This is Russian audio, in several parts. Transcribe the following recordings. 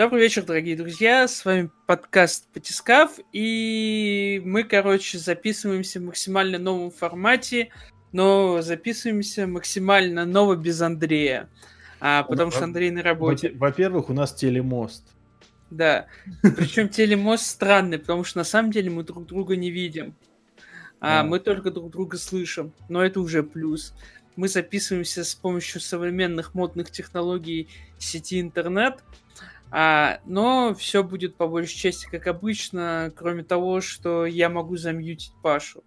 Добрый вечер, дорогие друзья. С вами подкаст Потискав. И мы, короче, записываемся в максимально новом формате, но записываемся максимально ново без Андрея. А, потому что Андрей на работе. Во-первых, у нас телемост. Да. Причем телемост странный, потому что на самом деле мы друг друга не видим. А мы только друг друга слышим. Но это уже плюс. Мы записываемся с помощью современных модных технологий сети интернет. А, но все будет по большей части как обычно, кроме того, что я могу замьютить Пашу.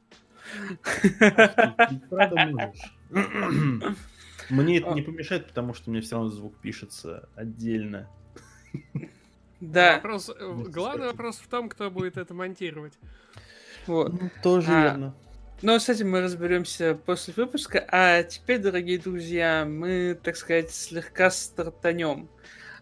Мне это не помешает, потому что мне все равно звук пишется отдельно. Да. Вопрос, э, главный вопрос в том, кто будет это монтировать. Вот. Ну, тоже а, верно. Но с этим мы разберемся после выпуска. А теперь, дорогие друзья, мы, так сказать, слегка стартанем.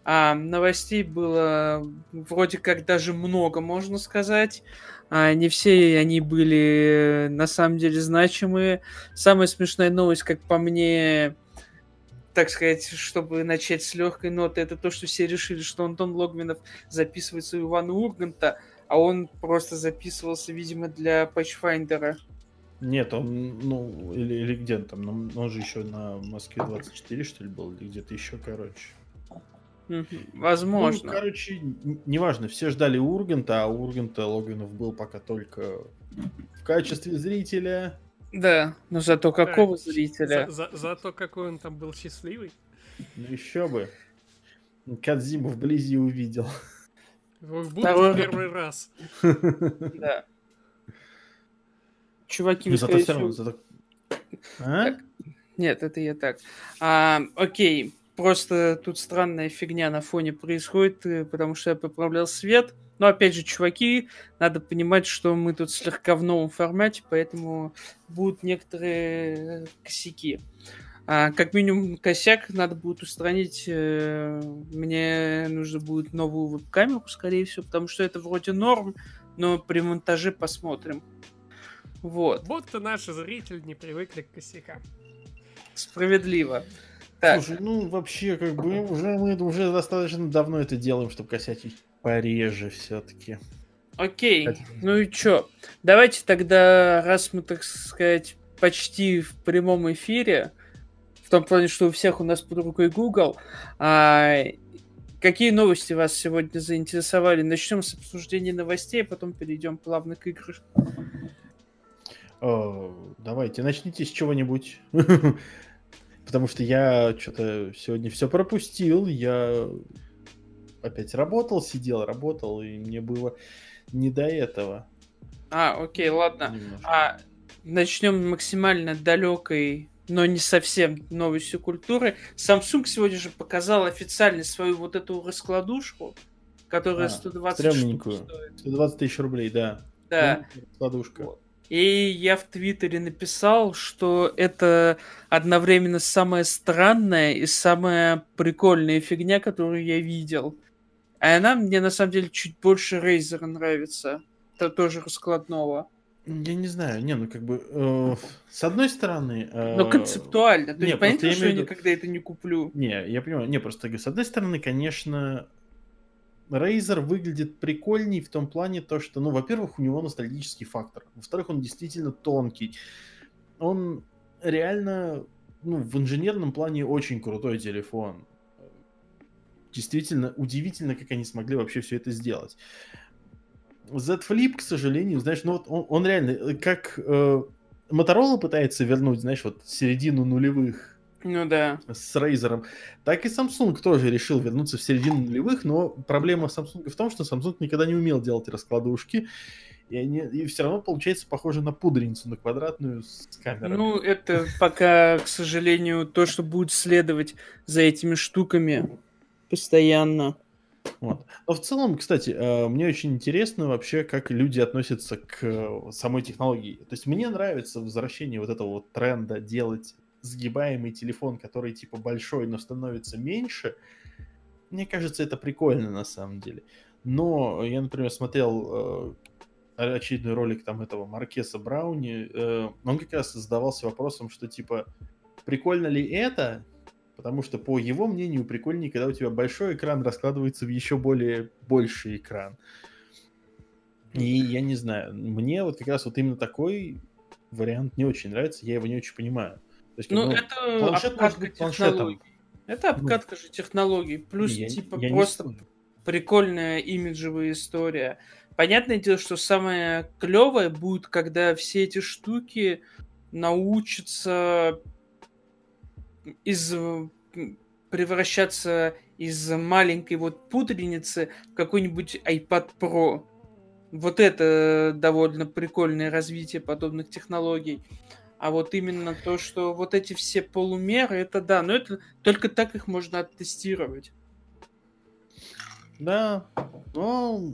А, новостей было вроде как даже много, можно сказать. А, не все они были на самом деле значимые. Самая смешная новость, как по мне, так сказать, чтобы начать с легкой ноты, это то, что все решили, что Антон Логвинов записывается у Ивана Урганта, а он просто записывался, видимо, для Patchfinder. Нет, он, ну, или, или где он там, ну, он же еще на Москве 24, что ли, был, или где-то еще, короче. Возможно. Ну, короче, неважно, все ждали Урганта, а Урганта Логвинов был пока только в качестве зрителя. Да, но зато какого зрителя? За, за, зато какой он там был счастливый. Ну еще бы. Кадзиму вблизи увидел. В Второй... первый раз. Да. Чуваки, вы зато все равно, зато... А? Нет, это я так. А, окей, просто тут странная фигня на фоне происходит, э, потому что я поправлял свет. Но опять же, чуваки, надо понимать, что мы тут слегка в новом формате, поэтому будут некоторые косяки. А, как минимум косяк надо будет устранить. Э, мне нужно будет новую веб-камеру, скорее всего, потому что это вроде норм, но при монтаже посмотрим. Вот. Будто наши зрители не привыкли к косякам. Справедливо. Так. Слушай, ну вообще, как бы уже мы уже достаточно давно это делаем, чтобы косячить пореже все-таки. Окей, Хотя... ну и чё? Давайте тогда, раз мы, так сказать, почти в прямом эфире, в том плане, что у всех у нас под рукой Google, а, какие новости вас сегодня заинтересовали? Начнем с обсуждения новостей, а потом перейдем плавно к играм. Давайте, начните с чего-нибудь. Потому что я что-то сегодня все пропустил. Я опять работал, сидел, работал, и мне было не до этого. А, окей, ладно. А, начнем максимально далекой, но не совсем новостью культуры. Samsung сегодня же показал официально свою вот эту раскладушку, которая а, 120 штук стоит. 120 тысяч рублей, да. Да. Раскладушка. Вот. И я в Твиттере написал, что это одновременно самая странная и самая прикольная фигня, которую я видел. А она мне на самом деле чуть больше Razer нравится. Это тоже раскладного. Я не знаю, не, ну как бы э, с одной стороны. Э, Но концептуально. То не, есть понятно, что я никогда это не куплю. Не, я понимаю, не, просто с одной стороны, конечно, Razer выглядит прикольней в том плане, то, что, ну, во-первых, у него ностальгический фактор. Во-вторых, он действительно тонкий. Он реально, ну, в инженерном плане очень крутой телефон. Действительно, удивительно, как они смогли вообще все это сделать. Z Flip, к сожалению, знаешь, ну вот он, он реально, как э, Motorola пытается вернуть, знаешь, вот середину нулевых ну да. С Razer. Так и Samsung тоже решил вернуться в середину нулевых, но проблема Samsung в том, что Samsung никогда не умел делать раскладушки, и, они, и все равно получается похоже на пудреницу, на квадратную с камерой. Ну, это пока, к сожалению, то, что будет следовать за этими штуками постоянно. Вот. Но в целом, кстати, э, мне очень интересно вообще, как люди относятся к самой технологии. То есть мне нравится возвращение вот этого вот тренда делать сгибаемый телефон, который типа большой, но становится меньше, мне кажется, это прикольно на самом деле. Но я, например, смотрел э, очередной ролик там этого Маркеса Брауни, э, он как раз задавался вопросом, что типа прикольно ли это, Потому что, по его мнению, прикольнее, когда у тебя большой экран раскладывается в еще более больший экран. И я не знаю, мне вот как раз вот именно такой вариант не очень нравится, я его не очень понимаю. Есть, ну, ну, это планшет может быть планшетом. Это ну, обкатка ну, же технологий. Плюс, я, типа, я просто прикольная имиджевая история. Понятное дело, что самое клевое будет, когда все эти штуки научатся из превращаться из маленькой вот пудреницы в какой-нибудь iPad Pro. Вот это довольно прикольное развитие подобных технологий. А вот именно то, что вот эти все полумеры, это да, но это только так их можно оттестировать. Да, ну,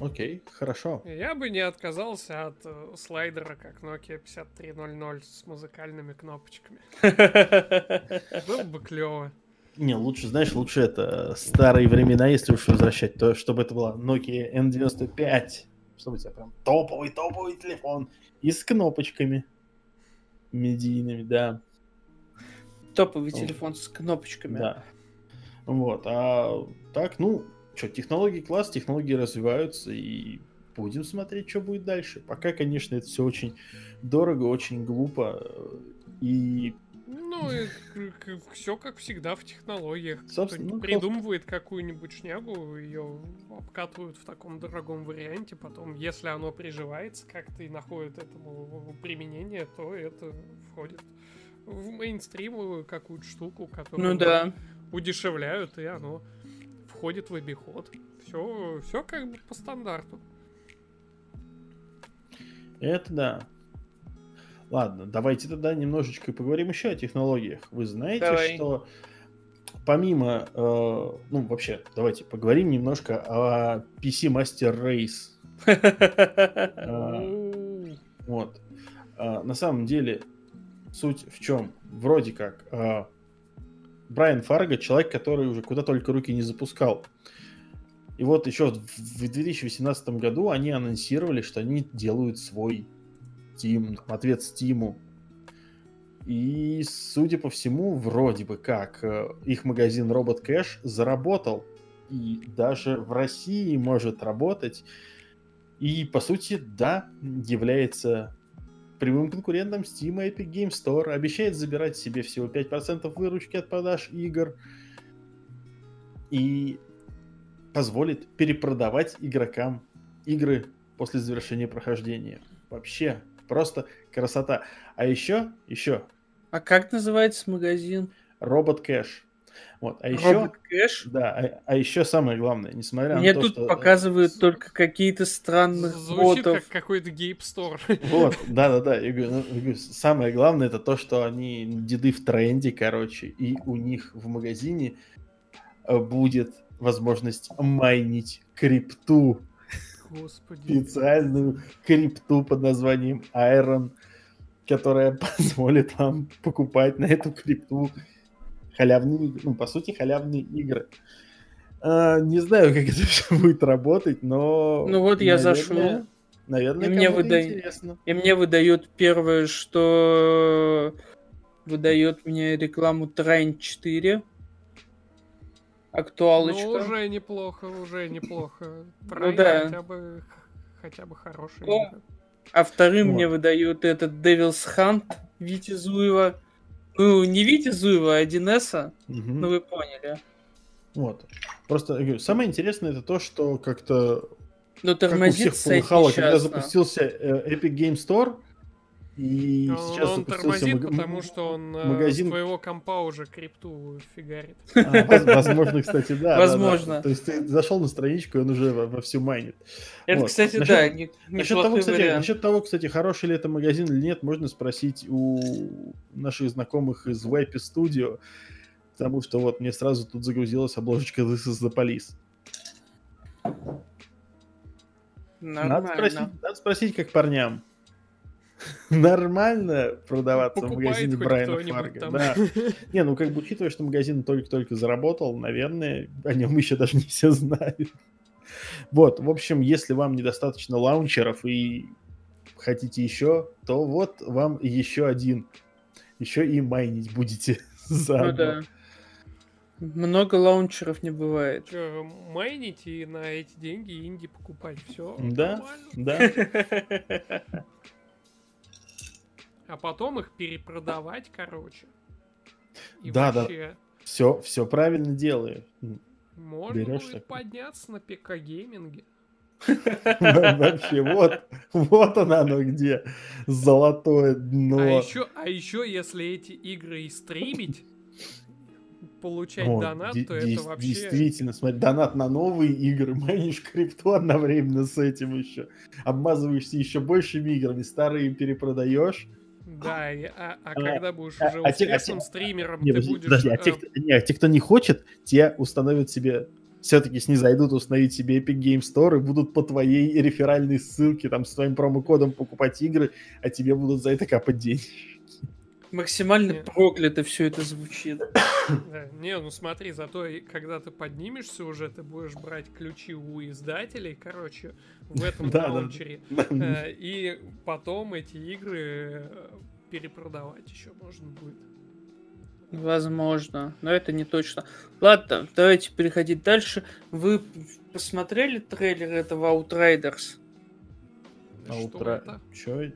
окей, хорошо. Я бы не отказался от э, слайдера, как Nokia 5300 с музыкальными кнопочками. Было бы клево. Не, лучше, знаешь, лучше это старые времена, если уж возвращать, то чтобы это была Nokia N95, чтобы у тебя прям топовый, топовый телефон и с кнопочками медийными, да. Топовый вот. телефон с кнопочками. Да. Вот, а так, ну, что, технологии класс, технологии развиваются, и будем смотреть, что будет дальше. Пока, конечно, это все очень дорого, очень глупо, и ну, все как всегда в технологиях. Собственно, ну, придумывает какую-нибудь шнягу, ее обкатывают в таком дорогом варианте, потом, если оно приживается как-то и находит этому применение, то это входит в мейнстримовую какую-то штуку, которую ну, да. удешевляют, и оно входит в обиход. Все, все как бы по стандарту. Это да. Ладно, давайте тогда немножечко поговорим еще о технологиях. Вы знаете, Давай. что помимо, э, ну вообще, давайте поговорим немножко о PC Master Race. Э, вот. Э, на самом деле, суть в чем? Вроде как, э, Брайан Фарго человек, который уже куда только руки не запускал. И вот еще в 2018 году они анонсировали, что они делают свой Steam, ответ Steam. И, судя по всему, вроде бы как, э, их магазин Робот Кэш заработал. И даже в России может работать. И, по сути, да, является прямым конкурентом Steam и Epic Game Store. Обещает забирать себе всего 5% выручки от продаж игр. И позволит перепродавать игрокам игры после завершения прохождения. Вообще, Просто красота. А еще, еще. А как называется магазин? Робот Кэш. Вот, а еще, Робот Кэш? Да, а, а еще самое главное, несмотря Мне на то, тут что... показывают с... только какие-то странных Звучит ботов. как какой-то гейп-стор. Вот, да-да-да, я говорю, ну, я говорю, самое главное это то, что они деды в тренде, короче, и у них в магазине э, будет возможность майнить крипту Господи. специальную крипту под названием Iron, которая позволит вам покупать на эту крипту халявные, ну, по сути, халявные игры. А, не знаю, как это все будет работать, но... Ну вот я наверное, зашел. Наверное, и мне, выда... интересно. и мне выдают первое, что выдает мне рекламу Train 4 актуалочка. Ну, уже неплохо, уже неплохо. Про ну, да. хотя бы, хотя бы хороший. Ну, а вторым вот. мне выдают этот Devil's Hunt Вити Зуева. Ну, не Вити Зуева, а 1С. Угу. Ну, вы поняли. Вот. Просто, я говорю, самое интересное это то, что как-то ну, тормозит как у всех полыхало, когда запустился э, Epic Game Store, и Но сейчас он тормозит, маг... потому что он э, магазин... твоего компа уже крипту фигарит. А, возможно, кстати, да. Возможно. Да, да. То есть ты зашел на страничку, и он уже во, во всю майнит. Это, вот. кстати, насчет, да. Не, насчет, того, кстати, насчет того, кстати, хороший ли это магазин или нет, можно спросить у наших знакомых из YP Studio, потому что вот мне сразу тут загрузилась обложечка This is the Police. Нормально. Надо спросить, надо спросить, как парням. нормально продаваться Покупает в магазине Брайана Фарга. Да. Не, ну как бы учитывая, что магазин только-только заработал, наверное, о нем еще даже не все знают. Вот, в общем, если вам недостаточно лаунчеров и хотите еще, то вот вам еще один. Еще и майнить будете Ну да. Много лаунчеров не бывает. Че, майнить и на эти деньги инди покупать. Все. Да, да. А потом их перепродавать, короче. И да, вообще... да. Все, все правильно делаю. Можно Берешь будет так... подняться на ПК гейминге. Вообще, вот, вот она, оно где. Золотое дно. А еще, а еще, если эти игры и стримить, получать О, донат, то это вообще... Действительно, смотри, донат на новые игры, майнишь крипту одновременно с этим еще. Обмазываешься еще большими играми, старые перепродаешь. Да, и, а, а, а когда будешь а, уже а, успешным а, стримером, не, ты будешь... Подожди, а те, кто, не, те, кто не хочет, те установят себе все-таки снизойдут установить себе Epic Game Store и будут по твоей реферальной ссылке, там, с твоим промокодом покупать игры, а тебе будут за это капать деньги. Максимально не. проклято все это звучит. Да, не, ну смотри, зато когда ты поднимешься уже, ты будешь брать ключи у издателей, короче, в этом лаунчере. Э, и потом эти игры э, перепродавать еще можно будет. Возможно, но это не точно. Ладно, давайте переходить дальше. Вы посмотрели трейлер этого Outriders? Outriders? Что?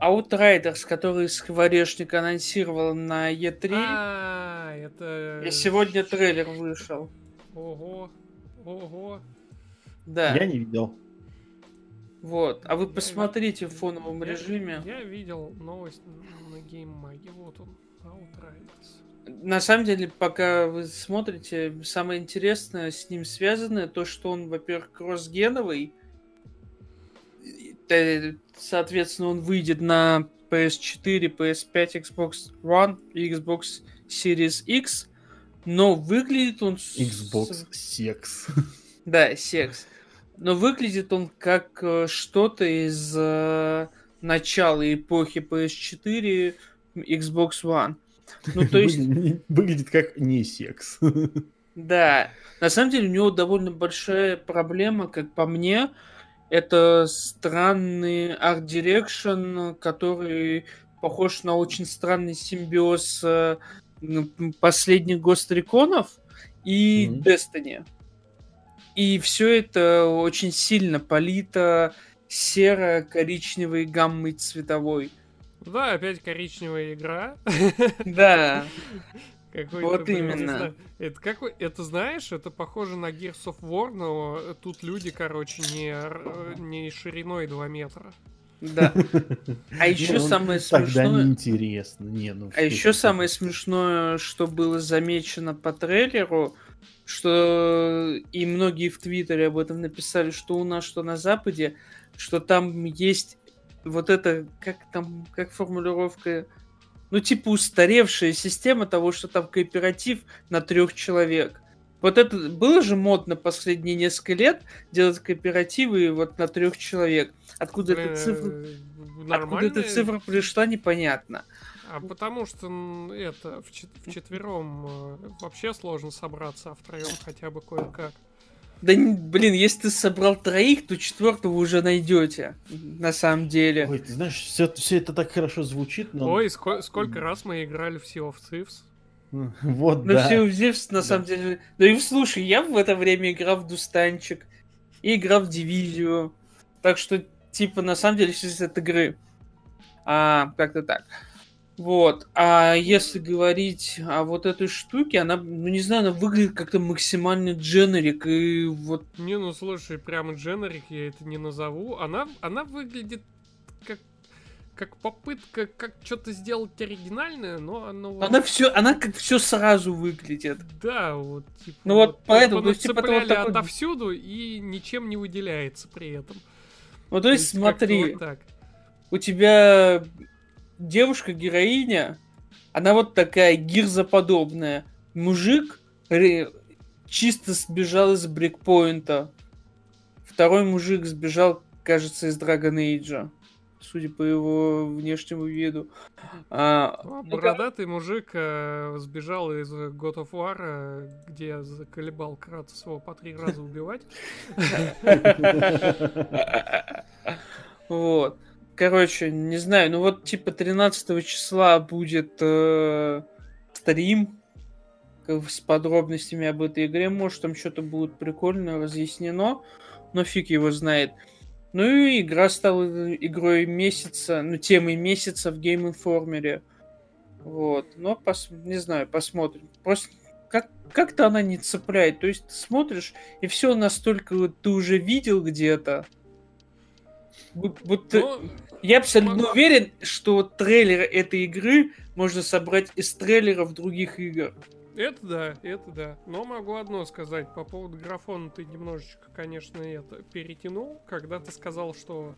Outriders, который Скворечник анонсировал на E3. А, это... И сегодня трейлер вышел. Ого, ого. Да. Я не видел. Вот. А вы посмотрите в фоновом я, режиме. Я видел новость на гейммаге. Вот он. Outriders. На самом деле, пока вы смотрите, самое интересное с ним связанное, то, что он, во-первых, кроссгеновый, соответственно, он выйдет на PS4, PS5, Xbox One и Xbox Series X, но выглядит он... Xbox Sex. Да, секс. Но выглядит он как э, что-то из э, начала эпохи PS4, Xbox One. Ну, то есть... Выглядит как не секс. Да. На самом деле у него довольно большая проблема, как по мне. Это странный art direction, который похож на очень странный симбиоз э, последних Гостриконов и mm-hmm. Destiny. И все это очень сильно полито серо-коричневой гаммой цветовой. Да, опять коричневая игра. Да. вот именно. Это, как, это знаешь, это похоже на Gears of War, но тут люди, короче, не, не шириной 2 метра. Да. А еще самое смешное... Тогда неинтересно. Не, ну, а еще самое смешное, что было замечено по трейлеру, что и многие в Твиттере об этом написали, что у нас, что на Западе, что там есть вот это, как там, как формулировка, ну, типа устаревшая система того, что там кооператив на трех человек. Вот это было же модно последние несколько лет делать кооперативы вот на трех человек. Откуда эта цифра, откуда эта цифра пришла, непонятно. А потому что это в четвером э, вообще сложно собраться, а втроем хотя бы кое-как. Да, блин, если ты собрал троих, то четвертого уже найдете, на самом деле. Ой, ты знаешь, все, все это так хорошо звучит, но... Ой, сколько, сколько раз мы играли в Sea of Thieves? Вот, ну, да. Sea of Thieves, на да. самом деле... Да и слушай, я в это время играл в Дустанчик, и играл в Дивизию. Так что, типа, на самом деле, сейчас от игры. А, как-то так. Вот. А если говорить о вот этой штуке, она, ну не знаю, она выглядит как-то максимально дженерик. И вот. Не, ну слушай, прямо дженерик я это не назову. Она, она выглядит как как попытка как что-то сделать оригинальное, но оно... Она все, она как все сразу выглядит. Да, вот типа. Ну вот, вот поэтому, то есть, типа, вот такой... отовсюду и ничем не выделяется при этом. Ну то есть, то есть смотри, вот так. у тебя девушка-героиня, она вот такая гирзоподобная. Мужик чисто сбежал из брикпоинта. Второй мужик сбежал, кажется, из Dragon Age. Судя по его внешнему виду. А, ну, бородатый мужик э, сбежал из God of War, э, где заколебал Кратос его по три раза убивать. Вот. Короче, не знаю, ну вот типа 13 числа будет э, стрим с подробностями об этой игре. Может, там что-то будет прикольно разъяснено, но фиг его знает. Ну и игра стала игрой месяца, ну, темой месяца в Game Informer. Вот. Но, пос... не знаю, посмотрим. Просто как, как-то она не цепляет. То есть ты смотришь, и все настолько ты уже видел где-то. Будто... Но... Я абсолютно уверен, что трейлер этой игры можно собрать из трейлеров других игр. Это да, это да. Но могу одно сказать. По поводу графона ты немножечко, конечно, это перетянул. Когда ты сказал, что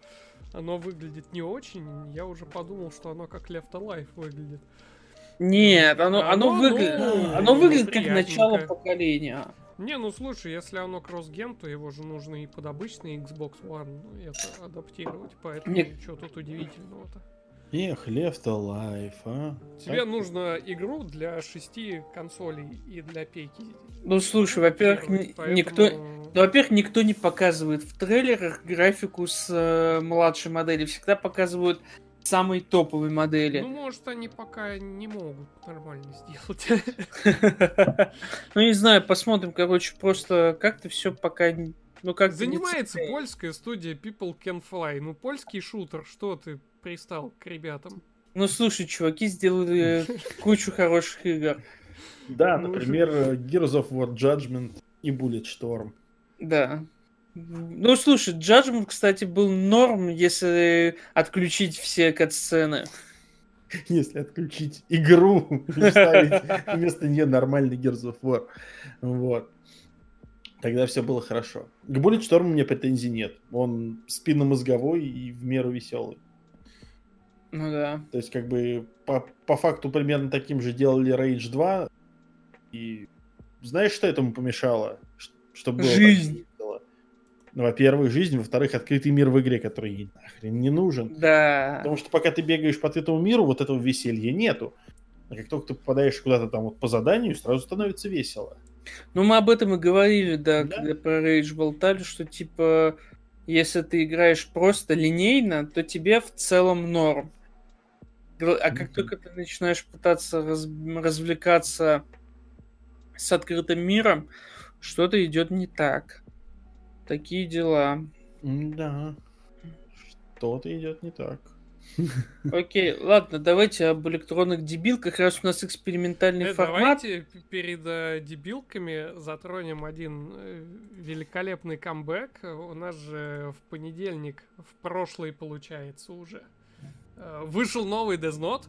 оно выглядит не очень, я уже подумал, что оно как Left Alive выглядит. Нет, оно, оно, оно, выглядит, ну, оно выглядит как начало поколения. Не, ну слушай, если оно кросс-ген, то его же нужно и под обычный Xbox One это адаптировать, поэтому Нет. что тут удивительного-то? Эх, Left Alive, а? Тебе так? нужно игру для шести консолей и для пейки. Ну слушай, во-первых, поэтому... никто... Ну, во-первых, никто не показывает в трейлерах графику с э, младшей модели. Всегда показывают самой топовой модели. Ну, может, они пока не могут нормально сделать. Ну, не знаю, посмотрим, короче, просто как-то все пока ну, как Занимается польская студия People Can Fly. Ну, польский шутер, что ты пристал к ребятам? Ну, слушай, чуваки сделали кучу хороших игр. Да, ну, например, Gears of War Judgment и Bulletstorm. Да. Ну, слушай, Judgment, кстати, был норм, если отключить все кат-сцены. Если отключить игру и вместо нее нормальный Gears of War. Вот. Тогда все было хорошо. К Bulletstorm у меня претензий нет. Он спинномозговой и в меру веселый. Ну да. То есть, как бы, по, по факту примерно таким же делали Rage 2. И знаешь, что этому помешало? Чтобы Жизнь. Ну, во-первых, жизнь, во-вторых, открытый мир в игре, который нахрен не нужен. Да. Потому что пока ты бегаешь по этому миру, вот этого веселья нету. А как только ты попадаешь куда-то там вот по заданию, сразу становится весело. Ну, мы об этом и говорили, да, да? когда про Rage болтали, что типа, если ты играешь просто линейно, то тебе в целом норм. А как только ты начинаешь пытаться раз... развлекаться с открытым миром, что-то идет не так. Такие дела. Да. Что-то идет не так. Окей, ладно, давайте об электронных дебилках, раз у нас экспериментальный э, формат. Давайте перед э, дебилками затронем один э, великолепный камбэк. У нас же в понедельник, в прошлый получается уже, э, вышел новый Death Note.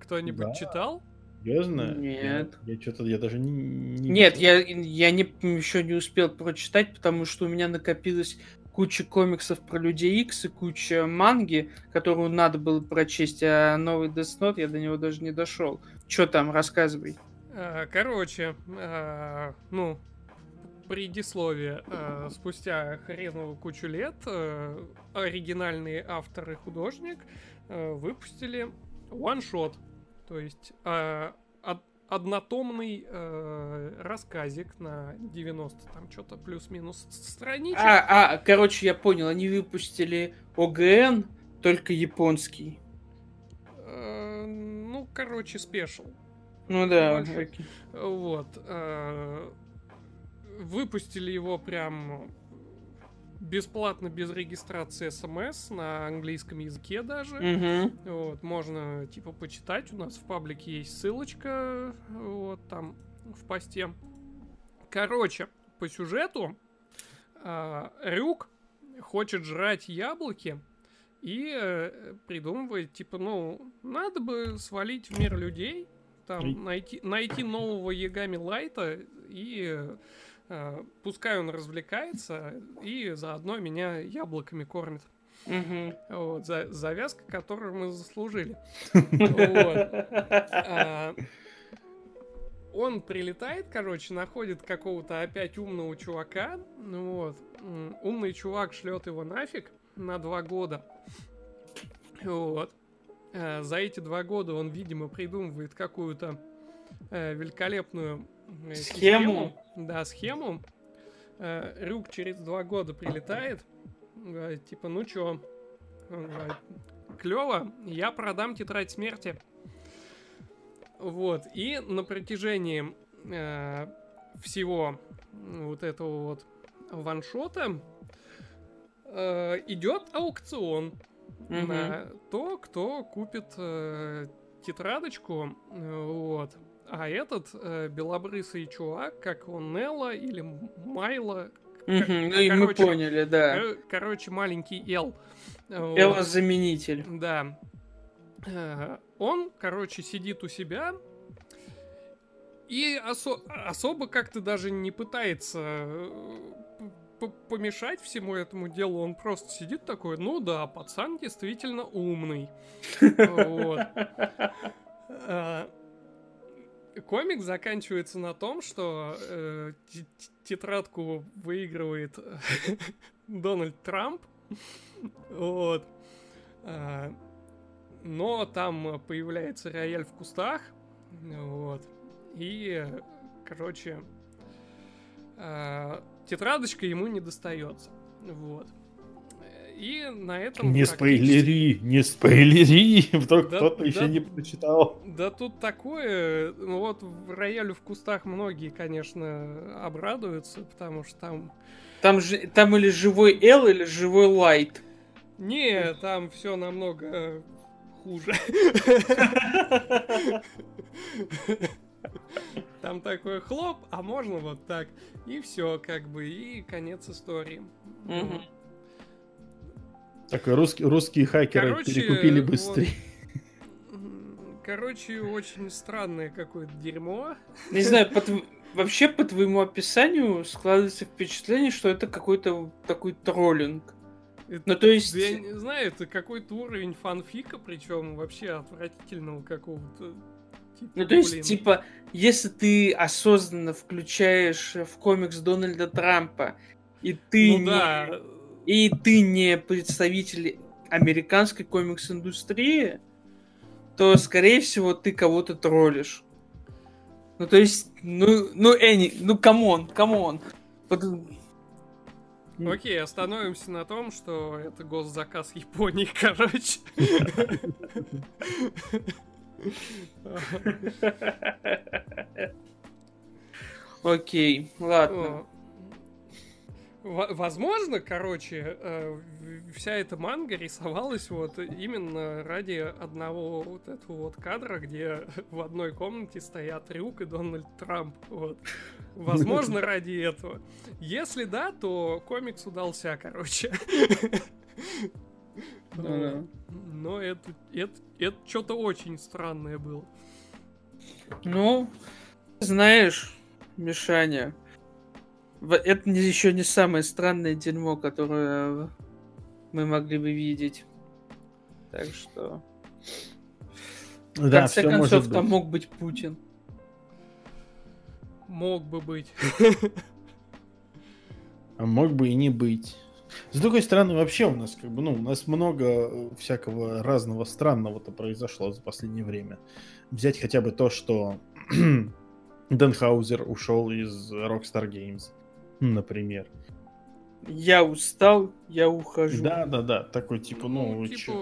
Кто-нибудь да. читал? Серьезно? Нет. Я, я что-то, я даже не... не Нет, я, я не, еще не успел прочитать, потому что у меня накопилось куча комиксов про Людей Икс и куча манги, которую надо было прочесть, а новый Death Note я до него даже не дошел. Что там, рассказывай. А, короче, а, ну, предисловие. А, спустя хреновую кучу лет оригинальные авторы и художник выпустили one-shot то есть э, од, однотомный э, рассказик на 90 там что-то плюс-минус страничек. А, а, короче, я понял, они выпустили ОГН, только японский. Э, ну, короче, спешл. Ну да, Вот. Э, выпустили его прям бесплатно, без регистрации смс на английском языке даже. Угу. Вот, можно типа почитать. У нас в паблике есть ссылочка. Вот там в посте. Короче, по сюжету э, Рюк хочет жрать яблоки и э, придумывает, типа, ну, надо бы свалить в мир людей, там, найти, найти нового Ягами Лайта и Э, пускай он развлекается и заодно меня яблоками кормит. Угу. Вот, за, завязка, которую мы заслужили. А, он прилетает, короче, находит какого-то опять умного чувака. Ну вот. Умный чувак шлет его нафиг на два года. Вот. Э, за эти два года он, видимо, придумывает какую-то э, великолепную схему. схему да, схему. Э, Рюк через два года прилетает. Говорит, типа, ну чё? Говорит, клево, я продам тетрадь смерти. Вот, и на протяжении э, всего вот этого вот ваншота э, идет аукцион mm-hmm. на то, кто купит э, тетрадочку, э, вот. А этот э, белобрысый чувак, как он Нелла или Майла, mm-hmm. ну и мы поняли, да. Кор- короче, маленький Эл. Элла-заменитель. Вот. Да. Э, он, короче, сидит у себя и осо- особо как-то даже не пытается э, помешать всему этому делу. Он просто сидит такой, ну да, пацан действительно умный. Э, комик заканчивается на том, что тетрадку выигрывает Дональд Трамп. Вот но там появляется рояль в кустах, вот, и, короче, э, тетрадочка ему не достается, вот. И на этом... Не спойлери, не спойлери, вдруг да, кто-то да, еще не прочитал. Да тут такое, ну вот в роялю в кустах многие, конечно, обрадуются, потому что там... Там, же, там или живой Эл, или живой Лайт. Не, там все намного хуже. Там такой хлоп, а можно вот так. И все, как бы, и конец истории. Такой русский, русские хакеры Короче, перекупили быстрее. Вот, короче, очень странное какое-то дерьмо. Не знаю, по вообще по твоему описанию складывается впечатление, что это какой-то такой троллинг. Это, ну, то есть... Я не знаю, это какой-то уровень фанфика, причем вообще отвратительного какого-то. Типа, ну, то есть, блин. типа, если ты осознанно включаешь в комикс Дональда Трампа, и ты ну, не... Да. И ты не представитель американской комикс-индустрии, то, скорее всего, ты кого-то троллишь. Ну, то есть, ну, ну, Энни, ну, come on, come on. Окей, остановимся на том, что это госзаказ Японии, короче. Окей, ладно. Возможно, короче, э, вся эта манга рисовалась вот именно ради одного вот этого вот кадра, где в одной комнате стоят Рюк и Дональд Трамп. Вот. Возможно, ради этого. Если да, то комикс удался, короче. Но это, это, это что-то очень странное было. Ну, знаешь, Мишаня, это еще не самое странное дерьмо, которое мы могли бы видеть. Так что... В да, конце концов, там мог быть Путин. Мог бы быть. А мог бы и не быть. С другой стороны, вообще у нас как бы, ну, у нас много всякого разного странного-то произошло за последнее время. Взять хотя бы то, что Денхаузер ушел из Rockstar Games например. Я устал, я ухожу. Да, да, да, такой типа, ну, ну типа,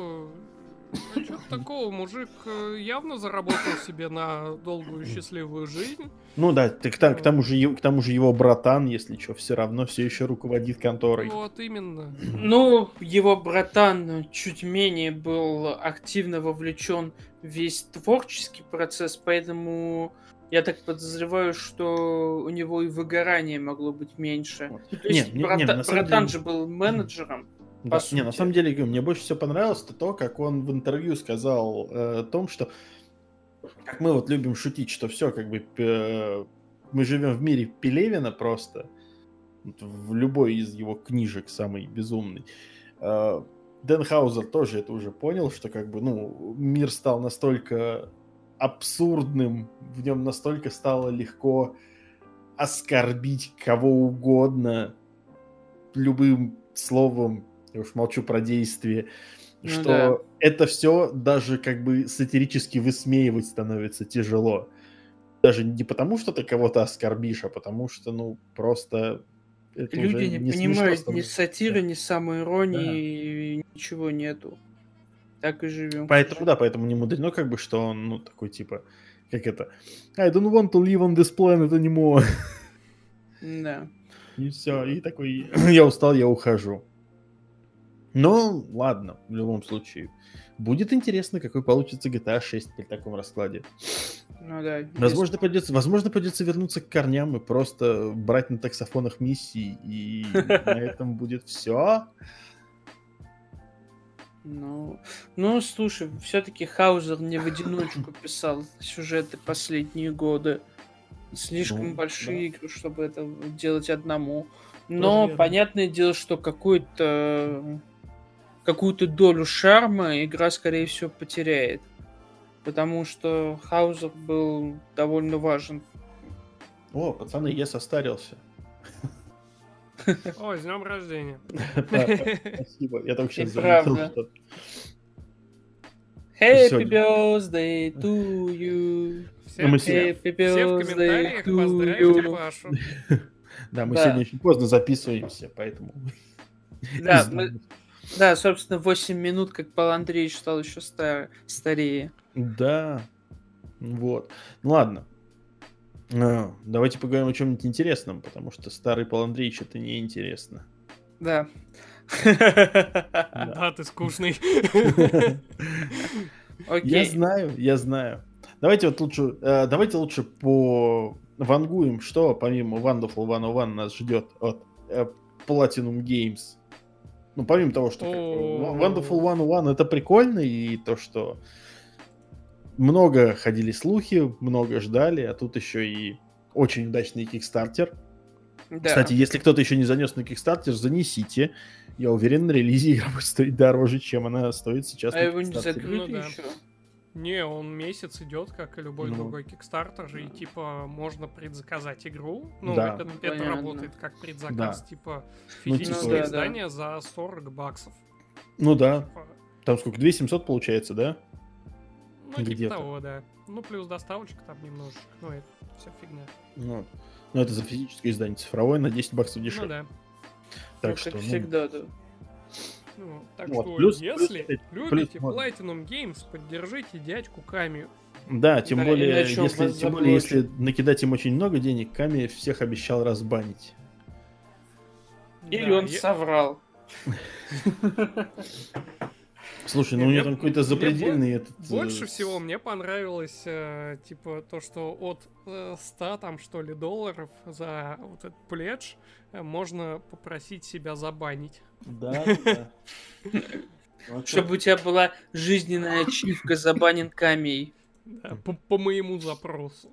а что такого, мужик э, явно заработал себе на долгую счастливую жизнь. Ну да, ты, к, к, тому же, к тому же его братан, если что, все равно все еще руководит конторой. Вот именно. Ну, его братан чуть менее был активно вовлечен в весь творческий процесс, поэтому я так подозреваю, что у него и выгорание могло быть меньше. Вот. То есть не, брата... не, не, братан деле... же был менеджером. Да, не, на самом деле, мне больше всего понравилось то, то как он в интервью сказал э, о том, что как мы вот любим шутить, что все, как бы э, мы живем в мире Пелевина просто, вот, в любой из его книжек самый безумный. Э, Дэн Хаузер тоже это уже понял, что как бы, ну, мир стал настолько абсурдным, в нем настолько стало легко оскорбить кого угодно любым словом, я уж молчу про действие, ну, что да. это все даже как бы сатирически высмеивать становится тяжело. Даже не потому, что ты кого-то оскорбишь, а потому что, ну, просто... Это Люди не, не понимают ни сатиры, ни самоиронии, да. ничего нету так и живем. Поэтому, да, поэтому не мудрено, как бы, что он, ну, такой, типа, как это, I don't want to live on this planet anymore. Да. И все, и такой, я устал, я ухожу. Но ладно, в любом случае. Будет интересно, какой получится GTA 6 при таком раскладе. Ну да. Возможно, придется, возможно, придется вернуться к корням и просто брать на таксофонах миссии, и на этом будет все. Ну, ну, слушай, все-таки Хаузер не в одиночку писал сюжеты последние годы. Слишком ну, большие да. игры, чтобы это делать одному. Но понятное дело, что какую-то какую-то долю шарма игра, скорее всего, потеряет. Потому что Хаузер был довольно важен. О, пацаны, я состарился. О, с днем рождения. Спасибо. Я только сейчас заметил, что... Happy birthday to you. Все, мы все, все в комментариях поздравьте Пашу. Да, мы сегодня очень поздно записываемся, поэтому... Да, мы... Да, собственно, 8 минут, как Павел Андреевич стал еще стар... старее. Да, вот. Ну ладно, давайте поговорим о чем-нибудь интересном, потому что старый Пол Андреевич это неинтересно. Да. Да, ты скучный. Я знаю, я знаю. Давайте вот лучше, э, давайте лучше по вангуем, что помимо Wonderful 101 нас ждет от э, Platinum Games. Ну, помимо того, что Wonderful 101 это прикольно, и то, что много ходили слухи, много ждали, а тут еще и очень удачный кикстартер. Да. Кстати, если кто-то еще не занес на кикстартер, занесите. Я уверен, на релизе игра будет стоить дороже, чем она стоит сейчас. А его не закрыли ну, да. еще? Не, он месяц идет, как и любой ну. другой кикстартер, да. и типа можно предзаказать игру. Ну, да. это, это работает как предзаказ, да. типа физическое ну, типа, издание да, да. за 40 баксов. Ну да. Типа... Там сколько? 2700 получается, да? Ну, типа того, да. Ну, плюс доставочка там немножечко. Ну, это вся фигня. Ну, ну это за физическое издание цифровое на 10 баксов дешевле. Ну, да. Так ну, что, как ну... всегда, да. Ну, так вот, что, плюс, если плюс, любите плюс, Platinum Games, поддержите дядьку Камию. Да, тем да, более, если, тем более, если накидать им очень много денег, Ками всех обещал разбанить. Или да, он я... соврал. Слушай, ну у него там какой-то запредельный мне этот... Больше э, всего мне понравилось, э, типа, то, что от э, 100 там, что ли, долларов за вот этот пледж э, можно попросить себя забанить. Да, да. Чтобы у тебя была жизненная ачивка забанен камей. Да, по, по моему запросу.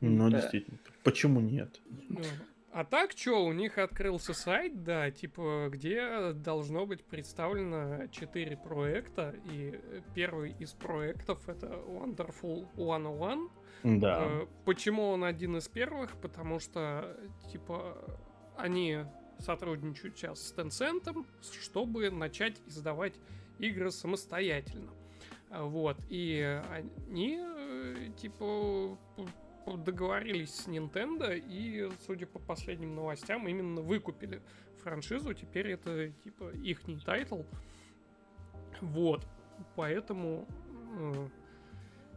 Ну, да. действительно. Почему нет? Ну, а так что, у них открылся сайт, да, типа, где должно быть представлено 4 проекта, и первый из проектов это Wonderful 101. Да. Э, почему он один из первых? Потому что, типа, они сотрудничают сейчас с Tencent, чтобы начать издавать игры самостоятельно. Вот, и они, э, типа, договорились с Nintendo и, судя по последним новостям, именно выкупили франшизу. Теперь это типа ихний title. Вот. Поэтому э,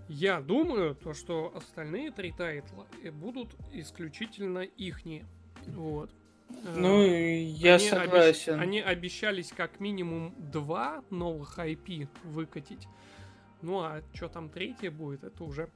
я думаю, то, что остальные три title а будут исключительно ихние. Вот. Э, ну, я они согласен. Обещ... Они обещались как минимум два новых IP выкатить. Ну а что там третье будет, это уже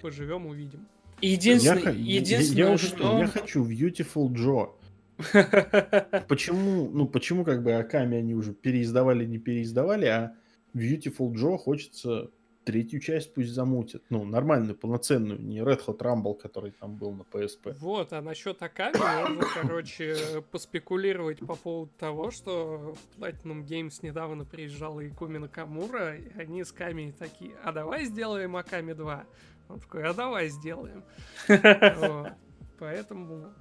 поживем, увидим. Единственное, я, единственное я, я, что... Я хочу Beautiful Joe. Почему, ну, почему как бы Аками они уже переиздавали, не переиздавали, а Beautiful Joe хочется третью часть пусть замутят. Ну, нормальную, полноценную, не Red Hot Rumble, который там был на PSP. Вот, а насчет Аками можно, короче, поспекулировать по поводу того, что в Platinum Games недавно приезжала Икуми Накамура, и они с Ками такие, а давай сделаем Аками 2. Он такой, а давай сделаем. Поэтому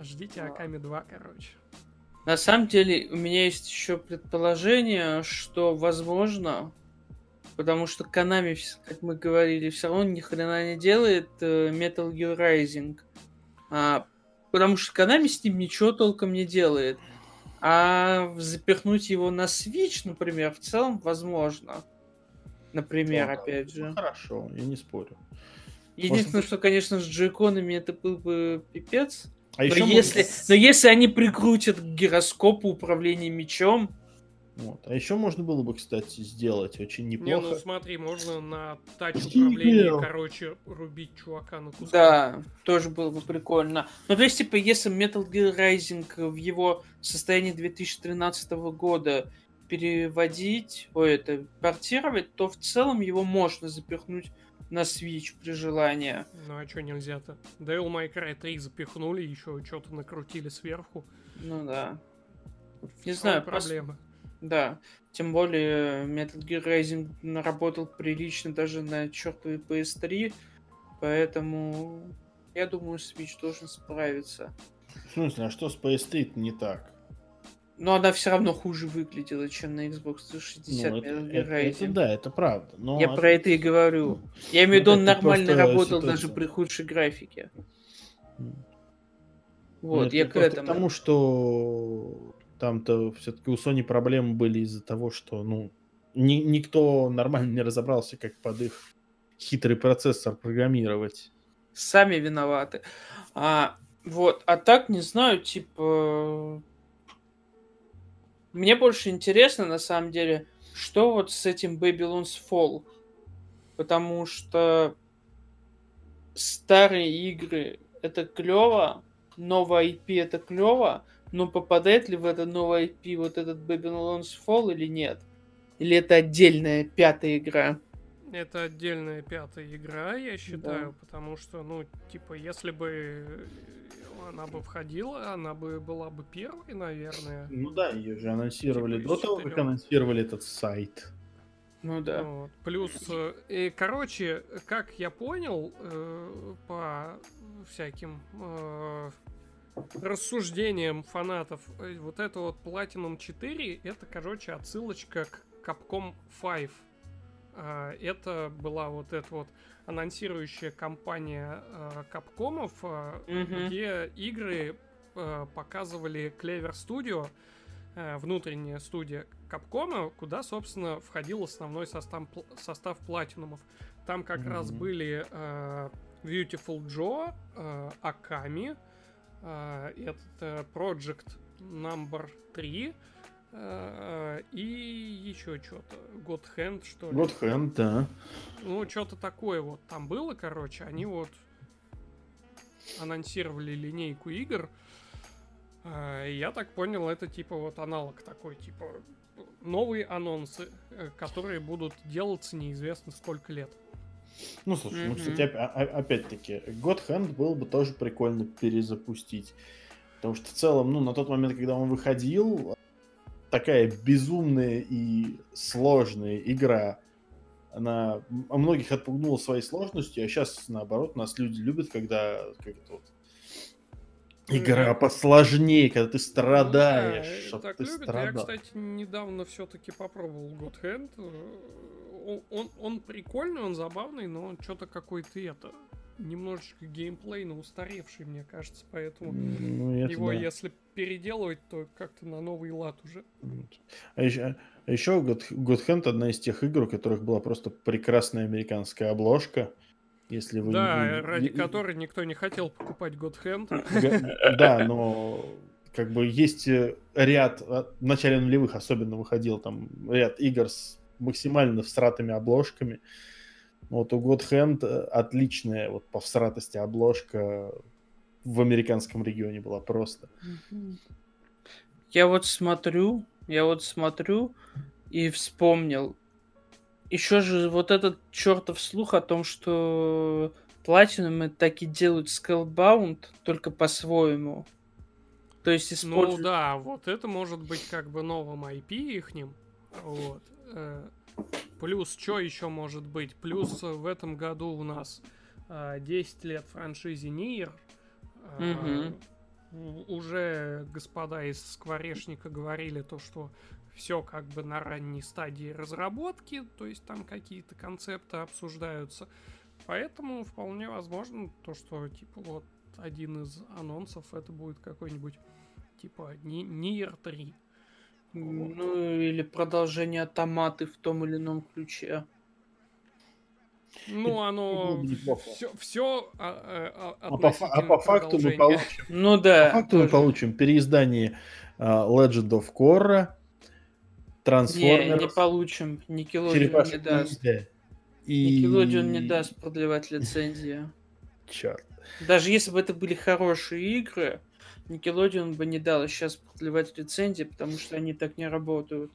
ждите Аками 2, короче. На самом деле, у меня есть еще предположение, что возможно, потому что Konami, как мы говорили, все равно ни хрена не делает э, Metal Gear Rising. А, потому что Konami с ним ничего толком не делает. А запихнуть его на Switch, например, в целом возможно. Например, ну, опять же. Ну, хорошо, я не спорю. Единственное, Может... что, конечно, с джейконами это был бы пипец. А но, если, можно... но если они прикрутят к гироскопу управления мечом, вот. А еще можно было бы, кстати, сделать очень неплохо. Не, ну смотри, можно на тач управлении, короче, рубить чувака на куски. Да, тоже было бы прикольно. Ну, то есть, типа, если Metal Gear Rising в его состоянии 2013 года переводить, ой, это, портировать, то в целом его можно запихнуть на Switch при желании. Ну а что нельзя-то? Devil May Cry 3 запихнули, еще что-то накрутили сверху. Ну да. Не знаю, проблемы. Просто... Да, тем более Metal Gear Rising работал прилично даже на чертовой PS3, поэтому я думаю, Switch должен справиться. В смысле, а что с PS3 не так? Но она все равно хуже выглядела, чем на Xbox 360 ну, это. Это, это, да, это правда. Но я а... про это и говорю. Я имею в виду, он нормально работал ситуация. даже при худшей графике. Вот, ну, я к этому. Потому что там-то все-таки у Sony проблемы были из-за того, что, ну, ни, никто нормально не разобрался, как под их хитрый процессор программировать. Сами виноваты. А, вот, а так, не знаю, типа... Мне больше интересно, на самом деле, что вот с этим Babylon's Fall. Потому что старые игры это клево, новая IP это клево, но попадает ли в это новое IP вот этот Babylon's Fall или нет? Или это отдельная пятая игра? Это отдельная пятая игра, я считаю, да. потому что, ну, типа, если бы она бы входила, она бы была бы первой, наверное. Ну да, ее же анонсировали типа, до того, как анонсировали этот сайт. Ну да. Вот. Плюс, э, и, короче, как я понял, э, по всяким э, рассуждениям фанатов, вот это вот Platinum 4, это, короче, отсылочка к Capcom 5. А, это была вот эта вот анонсирующая компания Capcom, mm-hmm. где игры показывали Clever Studio, внутренняя студия Capcom, куда, собственно, входил основной состав, состав платинумов. Там как mm-hmm. раз были Beautiful Joe, Аками, а, этот э, Project Number 3 э, и еще что-то. God Hand, что ли? God Hand, да. Ну, что-то такое вот там было, короче. Они вот анонсировали линейку игр. А, я так понял, это типа вот аналог такой, типа новые анонсы, э, которые будут делаться неизвестно сколько лет. Ну, слушай, mm-hmm. ну, кстати, опять-таки, God Hand было бы тоже прикольно перезапустить. Потому что в целом, ну, на тот момент, когда он выходил, такая безумная и сложная игра, она многих отпугнула своей сложностью, а сейчас, наоборот, нас люди любят, когда как это вот, Игра посложнее, когда ты страдаешь. Ну, да, так ты любят. Страдал. Я, кстати, недавно все-таки попробовал God Hand он, он, он прикольный, он забавный, но что-то какой-то это немножечко геймплейно устаревший, мне кажется, поэтому ну, его, да. если переделывать, то как-то на новый лад уже. А еще, а еще God, God Hand одна из тех игр, у которых была просто прекрасная американская обложка. Если вы да, не... ради которой никто не хотел покупать God Hand. Да, но как бы есть э, ряд, в начале нулевых особенно выходил там ряд игр с максимально всратыми обложками. Вот у God Hand э, отличная вот по всратости обложка в американском регионе была просто. Я вот смотрю, я вот смотрю и вспомнил. Еще же вот этот чертов слух о том, что Platinum так и делают Scalebound, только по-своему. То есть используют... Ну да, вот это может быть как бы новым IP ихним. Вот. Э, плюс, что еще может быть? Плюс в этом году у нас 10 э, лет франшизе Нир. Угу. Уже господа из Скворечника говорили то, что все как бы на ранней стадии разработки, то есть там какие-то концепты обсуждаются. Поэтому вполне возможно то, что типа вот один из анонсов это будет какой-нибудь типа Нир 3. Ну, или продолжение томаты в том или ином ключе. Ну, оно все, все а, а, а, по, а по факту мы получим. Ну да. По факту тоже. мы получим переиздание uh, Legend of Korra, Transformers. Не, не получим. Nickelodeon не даст. И... Nickelodeon не даст продлевать лицензию. Черт. Даже если бы это были хорошие игры, Nickelodeon бы не дал сейчас продлевать лицензии, потому что они так не работают.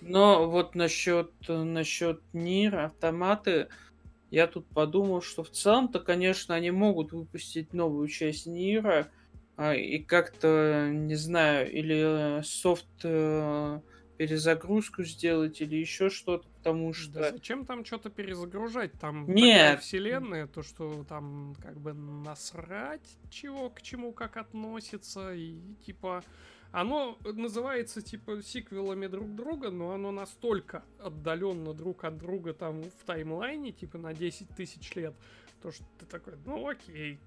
Но вот насчет, насчет Нир, автоматы, я тут подумал, что в целом-то, конечно, они могут выпустить новую часть Нира, а, и как-то, не знаю, или софт э, перезагрузку сделать или еще что-то, потому что... Да зачем там что-то перезагружать? Там Нет. вселенная, то, что там как бы насрать чего к чему как относится, и типа... Оно называется типа сиквелами друг друга, но оно настолько отдаленно друг от друга там в таймлайне, типа на 10 тысяч лет, то что ты такой, ну окей.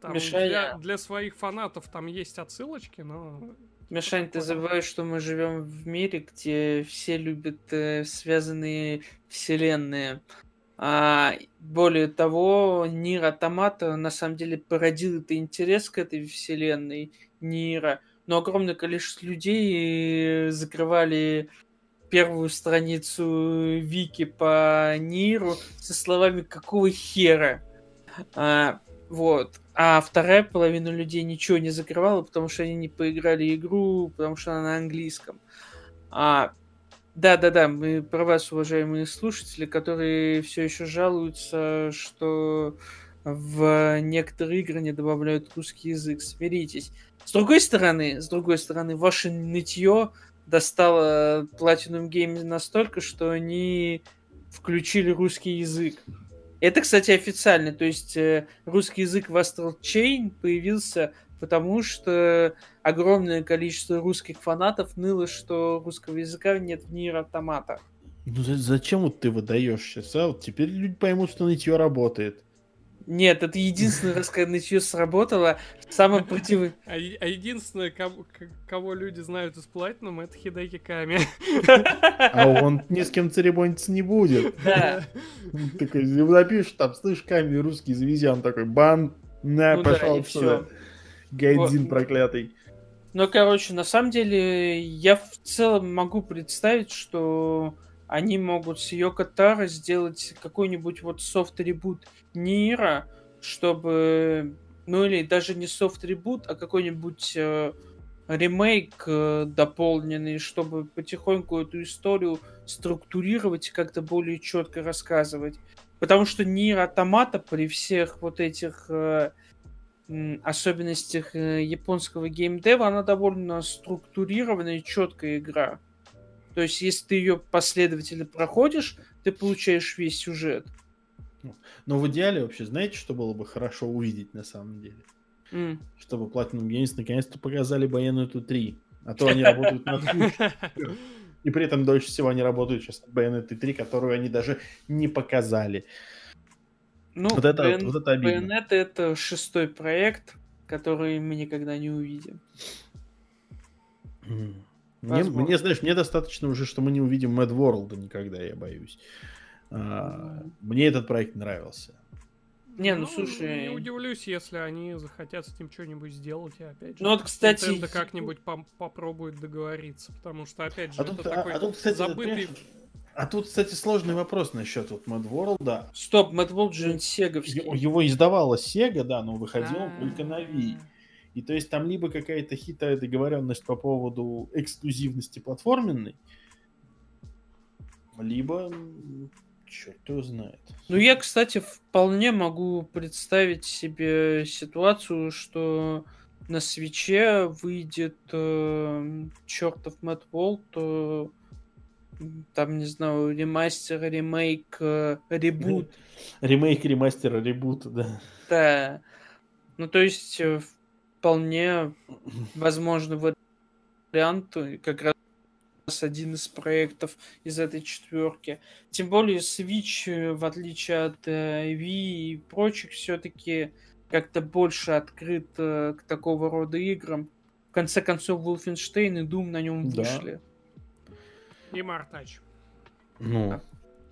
Там для, для своих фанатов там есть отсылочки, но Мишань, ты забываешь, что мы живем в мире, где все любят э, связанные вселенные. А, более того, Нир Автомата на самом деле породил это интерес к этой вселенной Нира. Но огромное количество людей э, закрывали первую страницу Вики по Ниру со словами «Какого хера?». А, вот. А вторая половина людей ничего не закрывала, потому что они не поиграли игру, потому что она на английском. А, да-да-да, мы про вас, уважаемые слушатели, которые все еще жалуются, что в некоторые игры не добавляют русский язык. Смиритесь. С другой стороны, с другой стороны, ваше нытье достало Platinum Games настолько, что они включили русский язык. Это, кстати, официально. То есть э, русский язык в Astral Chain появился потому что огромное количество русских фанатов ныло, что русского языка нет в Нир Автомата. Ну зачем вот ты выдаешь сейчас, а? Вот теперь люди поймут, что нытье работает. Нет, это единственный раз, когда ничего сработало. Самое против... А, а единственное, кого, кого люди знают из Platinum, это Хидеки Ками. А он ни с кем церемониться не будет. Да. Такой, напишешь там, слышь, Ками, русский, завези, он такой, бан, на, ну пошел да, отсюда. Гайдзин проклятый. Ну, короче, на самом деле, я в целом могу представить, что они могут с Йоко Таро сделать какой-нибудь вот софт-ребут Нира, чтобы, ну или даже не софт-ребут, а какой-нибудь э, ремейк э, дополненный, чтобы потихоньку эту историю структурировать и как-то более четко рассказывать. Потому что Нир Автомата при всех вот этих э, особенностях э, японского геймдева, она довольно структурированная и четкая игра. То есть, если ты ее последовательно проходишь, ты получаешь весь сюжет. Но в идеале вообще, знаете, что было бы хорошо увидеть на самом деле? Mm. Чтобы Platinum Games наконец-то показали Bayonetta 3. А то они работают над И при этом дольше всего они работают сейчас над Bayonetta 3, которую они даже не показали. Ну, вот это, Bayon... вот это обидно. Bayonetta это шестой проект, который мы никогда не увидим. Mm. Мне, мне, знаешь, мне достаточно уже, что мы не увидим Mad World никогда, я боюсь. А, мне этот проект нравился. Не, ну, ну слушай... Не удивлюсь, если они захотят с этим что-нибудь сделать, и опять же... Ну вот, кстати... Nintendo как-нибудь по попробует договориться, потому что, опять же, а это тут, такой а, а тут, кстати, забытый... А тут, кстати, сложный вопрос насчет вот Mad World, да. Стоп, Mad World же сеговский. Его издавала Sega, да, но выходил он только на Wii. И то есть там либо какая-то хитрая договоренность по поводу эксклюзивности платформенной, либо черт его знает. Ну, я, кстати, вполне могу представить себе ситуацию, что на свече выйдет э, чертов Мэтт Волт, э, там, не знаю, ремастер, ремейк, э, ребут. Ремейк, ремастер, ребут, да. Да. Ну, то есть, э, вполне возможно вариант, как раз один из проектов из этой четверки. Тем более Switch, э, в отличие от э, Wii и прочих, все-таки как-то больше открыт э, к такого рода играм. В конце концов, Wolfenstein и Doom на нем вышли. Да. И Мартач. Ну,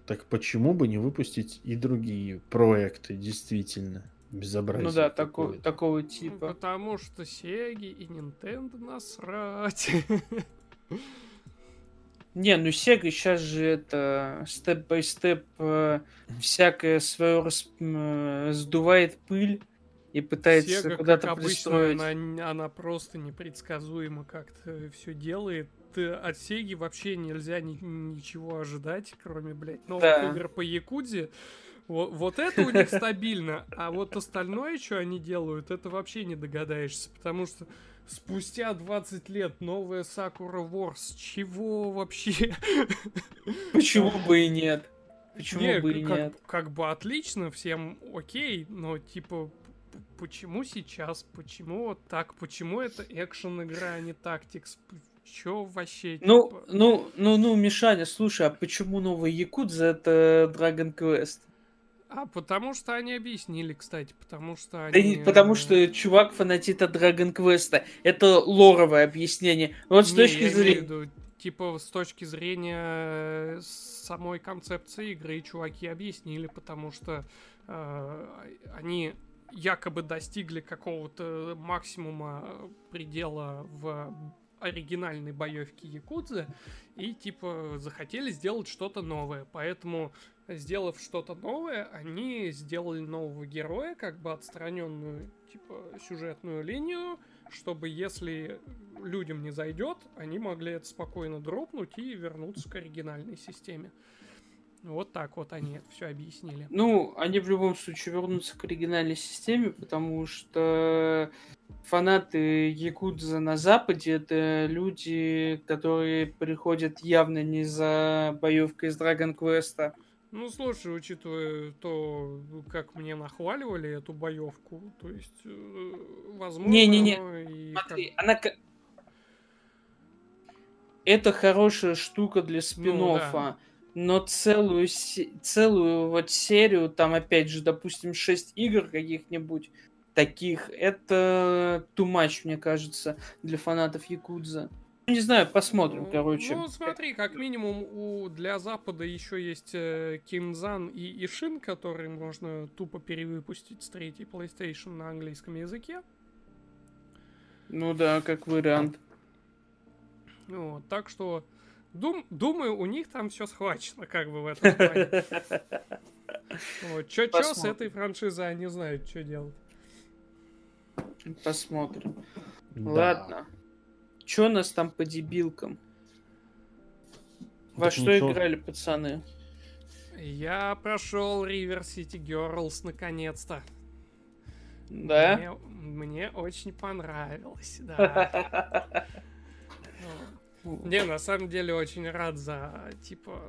так почему бы не выпустить и другие проекты, действительно? Безобразие. Ну да, такого, такого ну, типа. Потому что Sega и Nintendo насрать. Не, ну Sega сейчас же это степ-бай-степ э, всякое свое рас, э, сдувает пыль и пытается куда-то пристроить. Она, она просто непредсказуемо как-то все делает. От Сеги вообще нельзя ни, ничего ожидать, кроме, блядь, новых да. игр по Якудзе. Вот, вот это у них стабильно, а вот остальное, что они делают, это вообще не догадаешься, потому что спустя 20 лет новая Sakura Wars, чего вообще? Почему бы и нет? Почему не, бы и как, нет? Как бы отлично, всем окей, но типа почему сейчас, почему вот так, почему это экшен игра, а не тактикс, Чё вообще? Ну, типа... ну, ну, ну, Мишаня, слушай, а почему новый Якудза это Dragon Quest? А потому что они объяснили, кстати, потому что они... Да, потому что чувак фанатит от Dragon Quest. Это лоровое объяснение. Вот с не, точки зрения... Виду, типа, с точки зрения э, самой концепции игры чуваки объяснили, потому что э, они якобы достигли какого-то максимума предела в оригинальной боевки Якудзы и типа захотели сделать что-то новое. Поэтому, сделав что-то новое, они сделали нового героя, как бы отстраненную типа сюжетную линию, чтобы если людям не зайдет, они могли это спокойно дропнуть и вернуться к оригинальной системе. Вот так вот они это все объяснили. Ну, они в любом случае вернутся к оригинальной системе, потому что фанаты Якудза на Западе это люди, которые приходят явно не за боевкой из Dragon Quest. Ну, слушай, учитывая то, как мне нахваливали эту боевку, то есть, э, возможно... Не-не-не, смотри, как... она... Это хорошая штука для спин ну, да но целую, целую вот серию, там опять же, допустим, 6 игр каких-нибудь таких, это too much, мне кажется, для фанатов Якудза. Ну, не знаю, посмотрим, ну, короче. Ну, смотри, как минимум у для Запада еще есть э, Кинзан и Ишин, которые можно тупо перевыпустить с третьей PlayStation на английском языке. Ну да, как вариант. Вот, так что Дум, думаю, у них там все схвачено, как бы в этом плане. Вот, чё, чё с этой франшизой, они знают, что делать. Посмотрим. Ладно. Чё у нас там по дебилкам? Во так что ничего. играли, пацаны? Я прошел River City Girls наконец-то. Да? Мне, мне очень понравилось, да. Не, на самом деле очень рад за, типа,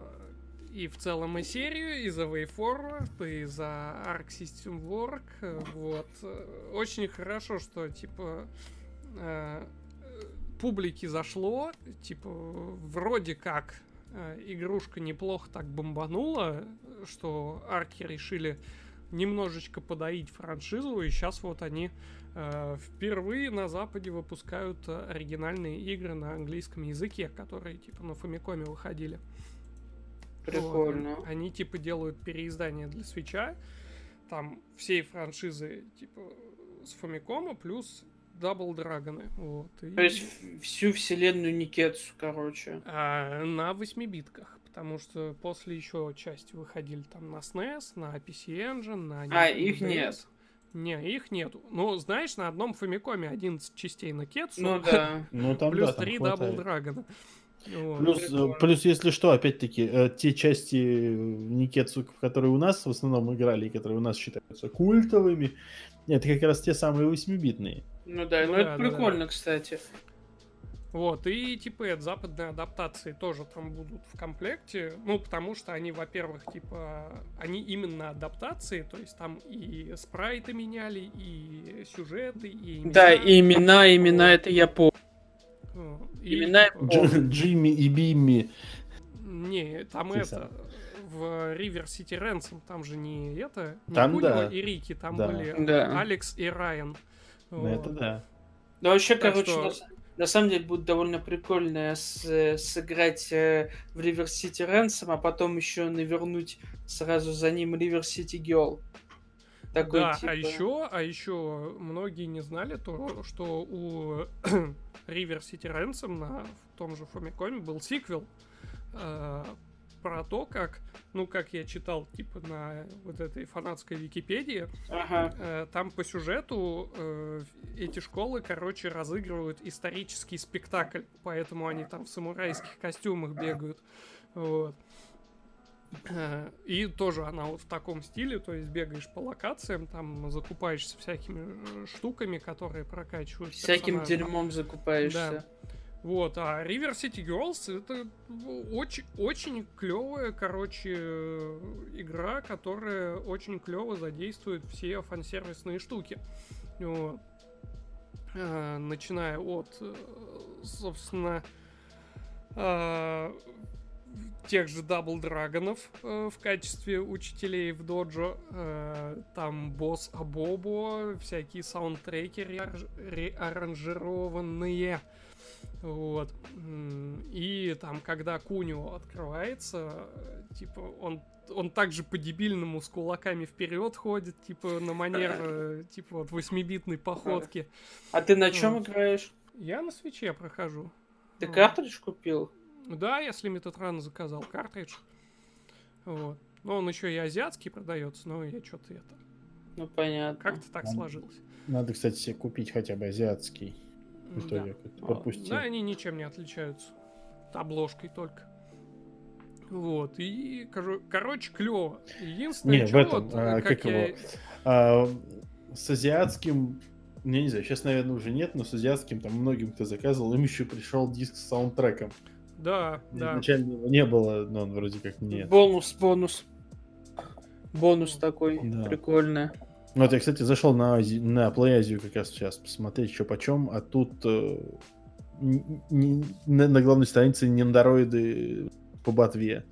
и в целом и серию, и за Way Forward, и за Arc System Work. Вот. Очень хорошо, что, типа, э, публике зашло. Типа, вроде как э, игрушка неплохо так бомбанула, что арки решили немножечко подоить франшизу, и сейчас вот они Э, впервые на Западе выпускают оригинальные игры на английском языке, которые типа на Фомикоме выходили. Прикольно. Вот. Они типа делают переиздание для Switch а. Там всей франшизы типа с Famicom а плюс Double Dragon ы. Вот. И... То есть всю вселенную Nekketsu, короче. А, на 8 битках. Потому что после еще части выходили там на SNES, на PC Engine, на... А, их нет. Не, их нету. Ну, знаешь, на одном Famicom е 11 частей Nekketsu. Ну да. Ну, там, плюс да, там 3 Double Dragon а. Плюс, э, плюс, если что, опять-таки, э, те части Никетсу, которые у нас в основном играли, и которые у нас считаются культовыми, это как раз те самые 8-битные. Ну да, ну, ну это да, прикольно, да. кстати. Вот, и типа это западные адаптации тоже там будут в комплекте. Ну, потому что они, во-первых, типа, они именно адаптации, то есть там и спрайты меняли, и сюжеты, и имена. Да, и имена, имена вот. это я помню. И, имена типа, Джимми и Бимми. Не, там Те это... Сам. В River City Ransom там же не это, не там, да. и Рики, там да. были да. Алекс и Райан. Ну, это да. Да вообще, так короче, что... на самом деле будет довольно прикольно с, сыграть э, в River City Ransom, а потом еще навернуть сразу за ним River City Girl. Такой, да, а типа... а еще, а еще многие не знали то, что у River City Ransom на в том же Famicom был сиквел э, про то, как, ну, как я читал, типа, на вот этой фанатской Википедии, ага. э, там по сюжету э, эти школы, короче, разыгрывают исторический спектакль, поэтому они там в самурайских костюмах бегают. Вот. Э, и тоже она вот в таком стиле, то есть бегаешь по локациям, там закупаешься всякими штуками, которые прокачивают. Всяким дерьмом закупаешься. Да. Вот, а River City Girls это очень, очень клевая, короче, игра, которая очень клево задействует все фансервисные штуки. А, начиная от, э, собственно, а, тех же Double Dragon ов э, в качестве учителей в доджо. Э, там босс Абобо, всякие саундтреки реаранжированные. Вот. И там, когда Кунио открывается, типа, он он также по-дебильному с кулаками вперед ходит, типа, на манер, э, типа, вот, восьмибитной походки. А ты на чем вот. играешь? Я на свече прохожу. Ты вот. картридж купил? Да, я с Limited Run заказал картридж. Вот. Но он еще и азиатский продается, но я что-то это... Ну, понятно. Как-то так надо, сложилось. Надо, кстати, себе купить хотя бы азиатский да. пропустил. Да, они ничем не отличаются. Обложкой только. Вот, и, короче, клево. Единственное, не, в этом, вот, а, как, как я... его, а, с азиатским, я не знаю, сейчас, наверное, уже нет, но с азиатским там многим кто заказывал, им еще пришел диск с саундтреком. Да, да. Изначально его не было, но он вроде как нет. Бонус, бонус. Бонус такой, да. прикольный. Вот я, кстати, зашел на, Ази... на Play Азию как раз сейчас посмотреть, что почем, а тут э, не, на, на главной странице нендороиды по ботве.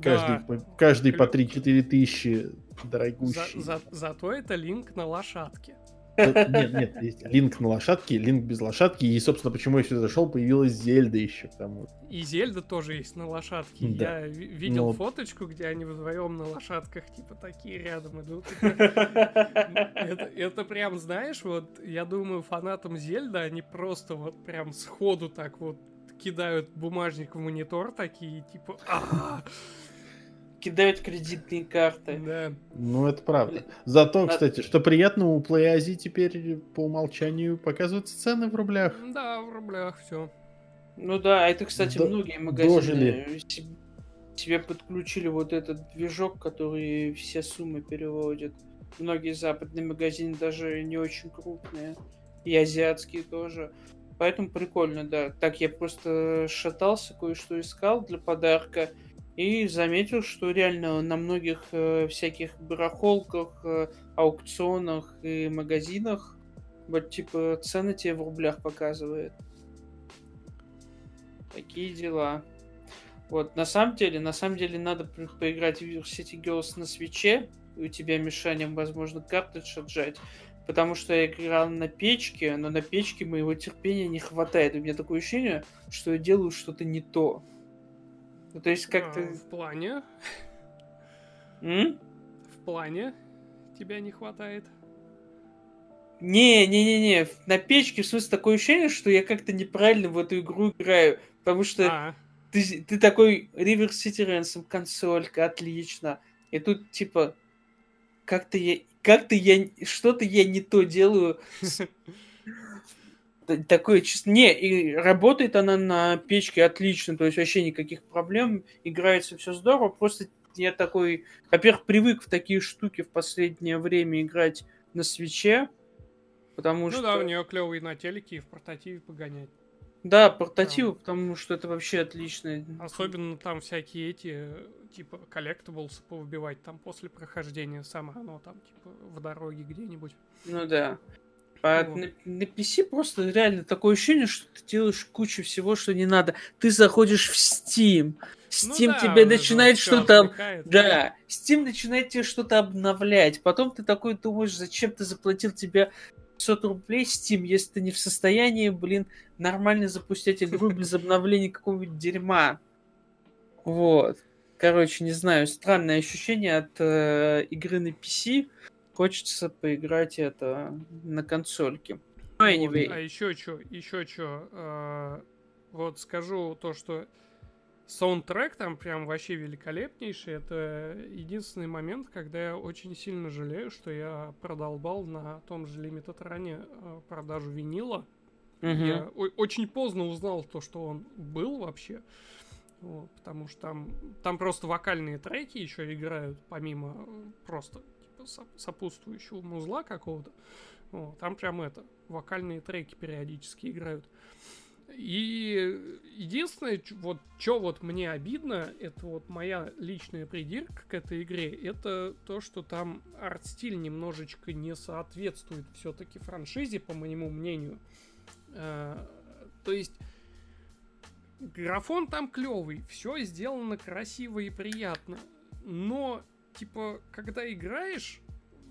Каждый, да. по, каждый по 3-4 тысячи дорогущий. За, за, зато это линк на лошадке. Нет, нет, есть линк на лошадке, линк без лошадки. И, собственно, почему я сюда зашел, появилась Зельда еще. Потому... И Зельда тоже есть на лошадке. Да. Я видел Но... фоточку, где они вдвоем на лошадках, типа, такие рядом идут. Это, это прям, знаешь, вот, я думаю, фанатам Зельда, они просто вот прям сходу так вот кидают бумажник в монитор такие, типа, кидают кредитные карты. Да. Ну, это правда. Зато, кстати, что приятно, у PlayAsia теперь по умолчанию показываются цены в рублях. Да, в рублях все. Ну да, это, кстати, До... многие магазины дожили. себе подключили вот этот движок, который все суммы переводит. Многие западные магазины даже не очень крупные. И азиатские тоже. Поэтому прикольно, да. Так я просто шатался, кое-что искал для подарка. И заметил, что реально на многих э, всяких барахолках, э, аукционах и магазинах вот типа цены тебе в рублях показывает. Такие дела. Вот, на самом деле, на самом деле надо поиграть в City Girls на свече, у тебя мешанием, возможно, картридж отжать. Потому что я играл на печке, но на печке моего терпения не хватает. У меня такое ощущение, что я делаю что-то не то. Ну, то есть как-то... А, в плане? М? В плане тебя не хватает? Не-не-не-не, на печке, в смысле, такое ощущение, что я как-то неправильно в эту игру играю, потому что а. ты, ты такой River City Ransom, консолька, отлично, и тут, типа, как-то я, как-то я, что-то я не то делаю такое чувство. Не, и работает она на печке отлично, то есть вообще никаких проблем, играется все здорово, просто я такой, во-первых, привык в такие штуки в последнее время играть на свече, потому ну что... Ну да, у нее клевые на телеке и в портативе погонять. Да, портативы, да. потому что это вообще отлично. Особенно там всякие эти, типа, коллектаблсы повыбивать там после прохождения само оно там, типа, в дороге где-нибудь. Ну да. А на, на PC просто реально такое ощущение, что ты делаешь кучу всего, что не надо. Ты заходишь в Steam. Steam ну, да, тебе начинает что-то... Да, Steam начинает тебе что-то обновлять. Потом ты такой думаешь, зачем ты заплатил тебе 500 рублей Steam, если ты не в состоянии, блин, нормально запустить игру без обновления какого-нибудь дерьма. Вот. Короче, не знаю, странное ощущение от э, игры на PC. Хочется поиграть это на консольке. Ну, anyway. Вот, а еще что, еще что. Э, вот скажу то, что Саундтрек там прям вообще великолепнейший. Это единственный момент, когда я очень сильно жалею, что я продолбал на том же Limited Run э, продажу винила. Угу. Я очень поздно узнал то, что он был вообще. Вот, потому что там, там просто вокальные треки еще играют, помимо просто типа, сопутствующего музла какого-то. Вот, там прям это, вокальные треки периодически играют. И единственное, вот что вот мне обидно, это вот моя личная придирка к этой игре, это то, что там арт-стиль немножечко не соответствует все-таки франшизе, по моему мнению. А, то есть графон там клевый, все сделано красиво и приятно, но типа когда играешь,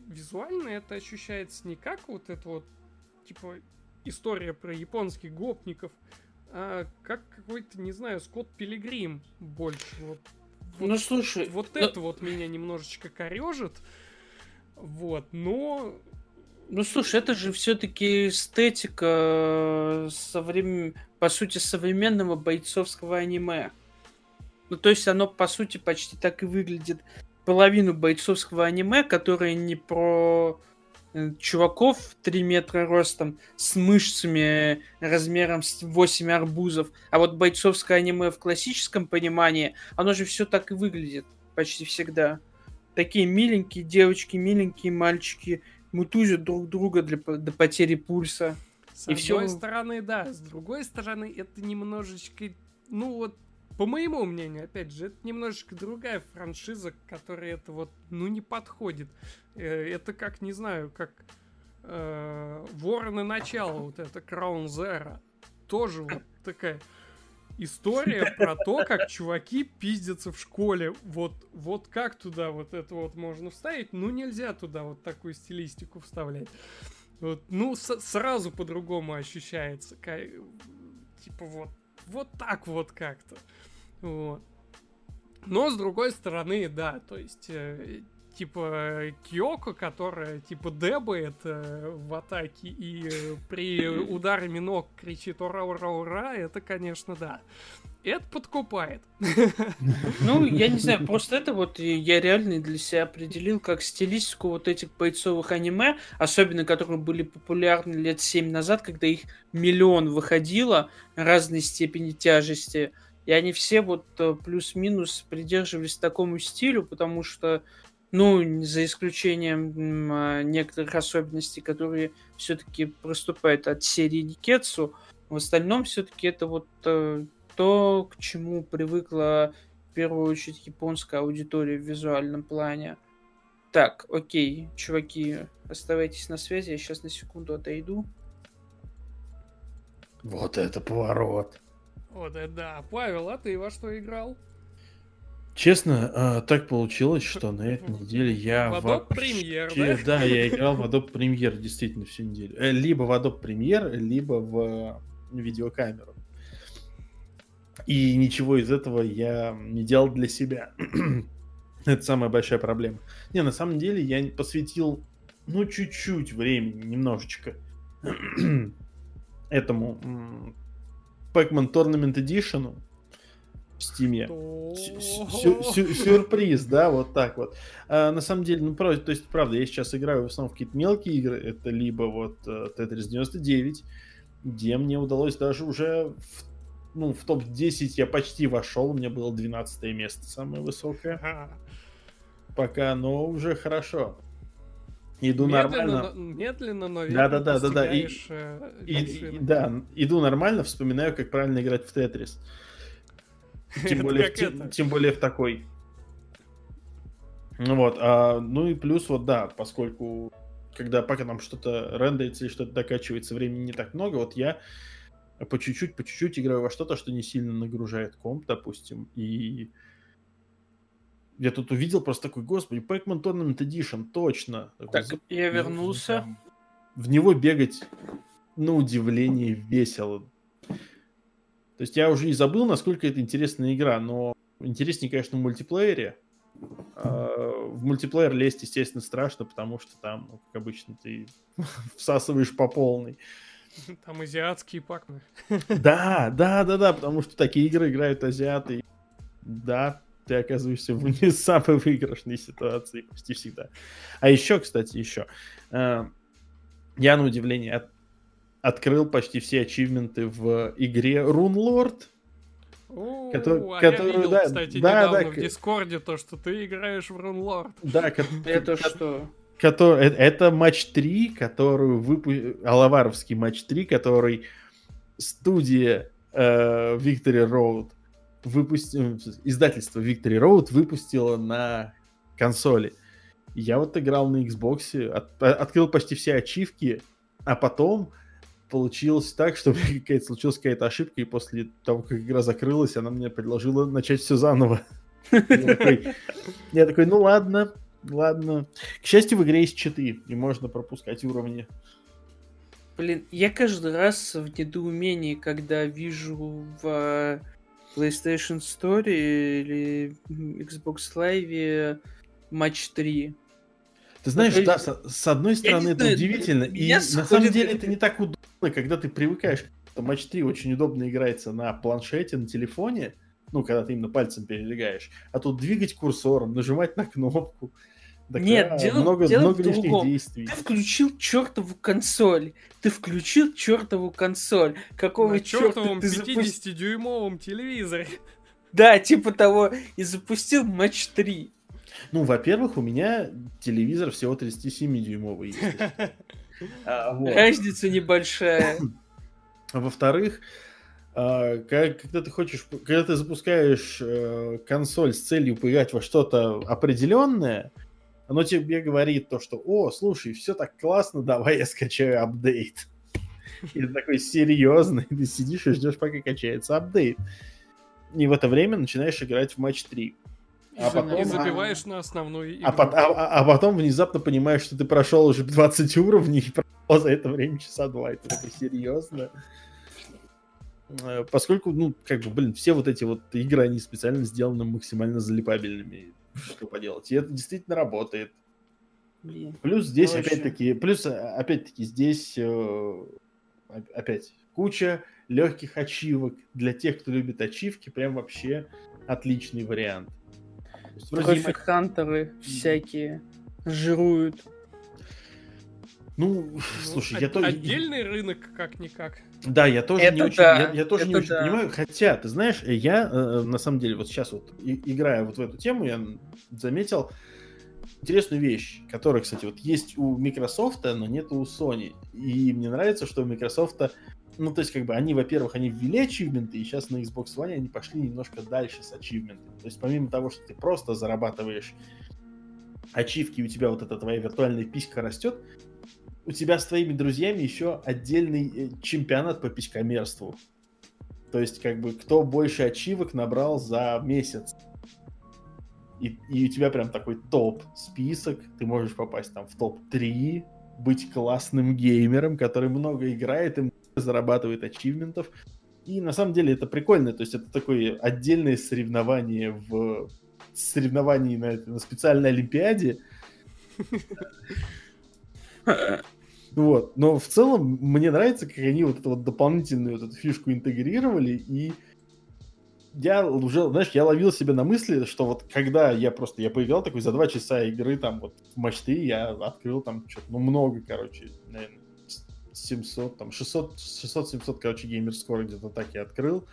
визуально это ощущается не как вот это вот типа история про японских гопников, а как какой-то, не знаю, Скотт Пилигрим больше. Вот, вот, ну, слушай... Вот но... это вот меня немножечко корежит. Вот, но... Ну, слушай, это же все-таки эстетика соврем... по сути, современного бойцовского аниме. Ну, то есть оно, по сути, почти так и выглядит. Половину бойцовского аниме, которое не про Э, чуваков 3 метра ростом с мышцами размером с 8 арбузов. А вот бойцовское аниме в классическом понимании, оно же все так и выглядит почти всегда. Такие миленькие девочки, миленькие мальчики мутузят друг друга для, до потери пульса. С и одной все... стороны, да. С другой стороны, это немножечко, ну вот, по моему мнению, опять же, это немножечко другая франшиза, которая это вот, ну, не подходит. Э, это как, не знаю, как э, Вороны начала, вот это Краун Зера. Тоже вот такая история про то, как чуваки пиздятся в школе. Вот, вот как туда вот это вот можно вставить? Ну, нельзя туда вот такую стилистику вставлять. Вот, ну, с- сразу по-другому ощущается. Типа вот, вот так вот как-то. Вот. Но с другой стороны, да, то есть э, типа Киоко, которая типа дебает э, в атаке и э, при ударе ног кричит ура, ура, ура, это, конечно, да. Это подкупает. Ну, я не знаю, просто это вот я реально для себя определил как стилистику вот этих бойцовых аниме, особенно которые были популярны лет 7 назад, когда их миллион выходило разной степени тяжести. И они все вот э, плюс-минус придерживались такому стилю, потому что, ну, за исключением а, некоторых особенностей, которые все-таки проступают от серии Никетсу, в остальном все-таки это вот э, то, к чему привыкла в первую очередь японская аудитория в визуальном плане. Так, окей, чуваки, оставайтесь на связи, я сейчас на секунду отойду. Вот это поворот. Вот это да. Павел, а ты во что играл? Честно, а, так получилось, что на этой неделе я в Adobe Premiere, да? Да, я играл в Adobe Premiere действительно всю неделю. Э, либо в Adobe Premiere, либо в видеокамеру. И ничего из этого я не делал для себя. Это самая большая проблема. Не, на самом деле я посвятил, ну, чуть-чуть времени, немножечко этому Pac-Man Tournament Edition в Steam. Сюрприз, да, вот так вот. А, на самом деле, ну, то есть, правда, я сейчас играю в основном в какие-то мелкие игры. Это либо вот э, Tetris 99, где мне удалось даже уже в, ну, в топ-10 я почти вошел. У меня было 12 место самое высокое. Пока, но уже хорошо. Иду медленно, нормально. Медленно, но да, да, да, да, да. И, э, и, и, да, иду нормально, вспоминаю, как правильно играть в Тетрис. Тем более, в, тем, тем более в такой. Ну вот, а, ну и плюс вот да, поскольку когда пока нам что-то рендерится и что-то докачивается, времени не так много, вот я по чуть-чуть, по чуть-чуть играю во что-то, что не сильно нагружает комп, допустим, и я тут увидел просто такой, господи, Pac-Man Tournament Edition, точно. Так, я вернулся. в него бегать на удивление весело. То есть я уже и забыл, насколько это интересная игра, но интереснее, конечно, в мультиплеере. А, в мультиплеер лезть, естественно, страшно, потому что там, ну, как обычно, ты всасываешь по полной. Там азиатские пакмы. Да, да, да, да, потому что такие игры играют азиаты. Да, ты оказываешься в не самой выигрышной ситуации почти всегда. А еще, кстати, еще. Э, я, на удивление, от, открыл почти все ачивменты в игре Lord. О, который, а который, я видел, да, кстати, да, недавно да, в Дискорде то, что ты играешь в Lord. Да, это что? Который, э, это матч 3, которую выпустил... Алаваровский матч 3, который студия э, Victory Road выпустил, издательство Victory Road выпустило на консоли. Я вот играл на Xbox, от, открыл почти все ачивки, а потом получилось так, что какая-то случилась какая-то ошибка, и после того, как игра закрылась, она мне предложила начать все заново. Я такой, ну ладно, ладно. К счастью, в игре есть читы, и можно пропускать уровни. Блин, я каждый раз в недоумении, когда вижу в PlayStation Store или Xbox Live матч 3. Ты знаешь, да, с, с одной стороны это знаю, удивительно, и на самом деле это не так удобно, когда ты привыкаешь. Матч 3 очень удобно играется на планшете, на телефоне, ну, когда ты именно пальцем передвигаешь. А тут двигать курсором, нажимать на кнопку. Так, Нет, а, дело, много, дело много в лишних другом. действий. Ты включил чертову консоль. Ты включил чертову консоль. Какого На черта ты 50-дюймовом телевизоре. Да, типа того. И запустил матч 3. Ну, во-первых, у меня телевизор всего 37-дюймовый. А, Разница небольшая. А во-вторых, а, когда ты хочешь, когда ты запускаешь э, консоль с целью поиграть во что-то определенное, оно тебе говорит то, что, о, слушай, все так классно, давай я скачаю апдейт. И ты такой серьезный, ты сидишь и ждешь, пока качается апдейт. И в это время начинаешь играть в матч 3. А потом, и забиваешь а, на основную игру. А, а, а потом внезапно понимаешь, что ты прошел уже 20 уровней и прошел за это время часа два. Это такой серьезно. Э, поскольку, ну, как бы, блин, все вот эти вот игры, они специально сделаны максимально залипабельными что поделать. И это действительно работает. Блин. Плюс здесь опять-таки, плюс опять-таки здесь э, опять куча легких ачивок для тех, кто любит ачивки, прям вообще отличный вариант. Профи-хантеры всякие жируют. Ну, ну, слушай, я тоже... Отдельный рынок, как-никак. Да, я тоже это не очень, да, я, я тоже не очень да. понимаю. Хотя, ты знаешь, я э, на самом деле вот сейчас вот и, играя вот в эту тему, я заметил интересную вещь, которая, кстати, вот есть у Microsoft, но нет у Sony. И мне нравится, что у Microsoft, ну, то есть, как бы, они, во-первых, они ввели ачивменты, и сейчас на Xbox One они пошли немножко дальше с ачивментами. То есть, помимо того, что ты просто зарабатываешь ачивки, у тебя вот эта твоя виртуальная писька растет, у тебя с твоими друзьями еще отдельный э, чемпионат по писькомерству. То есть, как бы, кто больше ачивок набрал за месяц. И, и у тебя прям такой топ-список. Ты можешь попасть там в топ-3, быть классным геймером, который много играет и зарабатывает ачивментов. И на самом деле это прикольно. То есть это такое отдельное соревнование в соревновании на, на специальной олимпиаде. Вот. Но в целом мне нравится, как они вот эту вот дополнительную вот эту фишку интегрировали, и я уже, знаешь, я ловил себя на мысли, что вот когда я просто, я поиграл такой за два часа игры, там вот в матч я открыл там что-то, ну много, короче, наверное, 700, там 600, 600-700, короче, геймер скоро где-то так я открыл.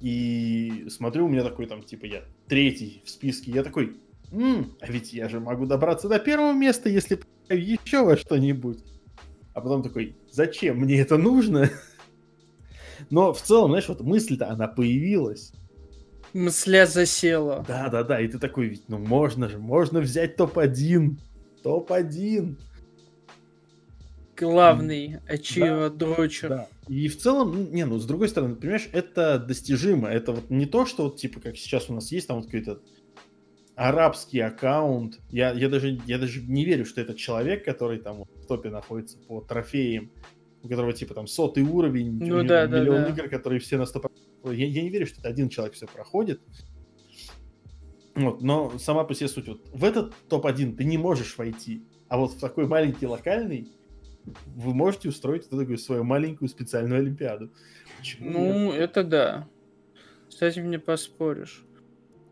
И смотрю, у меня такой там, типа, я третий в списке. Я такой, М, а ведь я же могу добраться до первого места, если еще во что-нибудь. А потом такой, зачем мне это нужно? Но в целом, знаешь, вот мысль-то, она появилась. Мысля засела. Да, да, да. И ты такой, ведь, ну можно же, можно взять топ-1. Топ-1. Главный ачива да, дрочер. Да. И в целом, не, ну, с другой стороны, понимаешь, это достижимо. Это вот не то, что вот, типа, как сейчас у нас есть там вот какой-то арабский аккаунт. Я, я, даже, я даже не верю, что это человек, который там в топе находится по трофеям, у которого типа там сотый уровень, ну, да, миллион да, игр, которые все на 100%. Я, я не верю, что это один человек все проходит. Вот, но сама по себе суть. Вот в этот топ-1 ты не можешь войти, а вот в такой маленький локальный вы можете устроить вот такую свою маленькую специальную олимпиаду. Почему ну, нет? это да. С этим не поспоришь.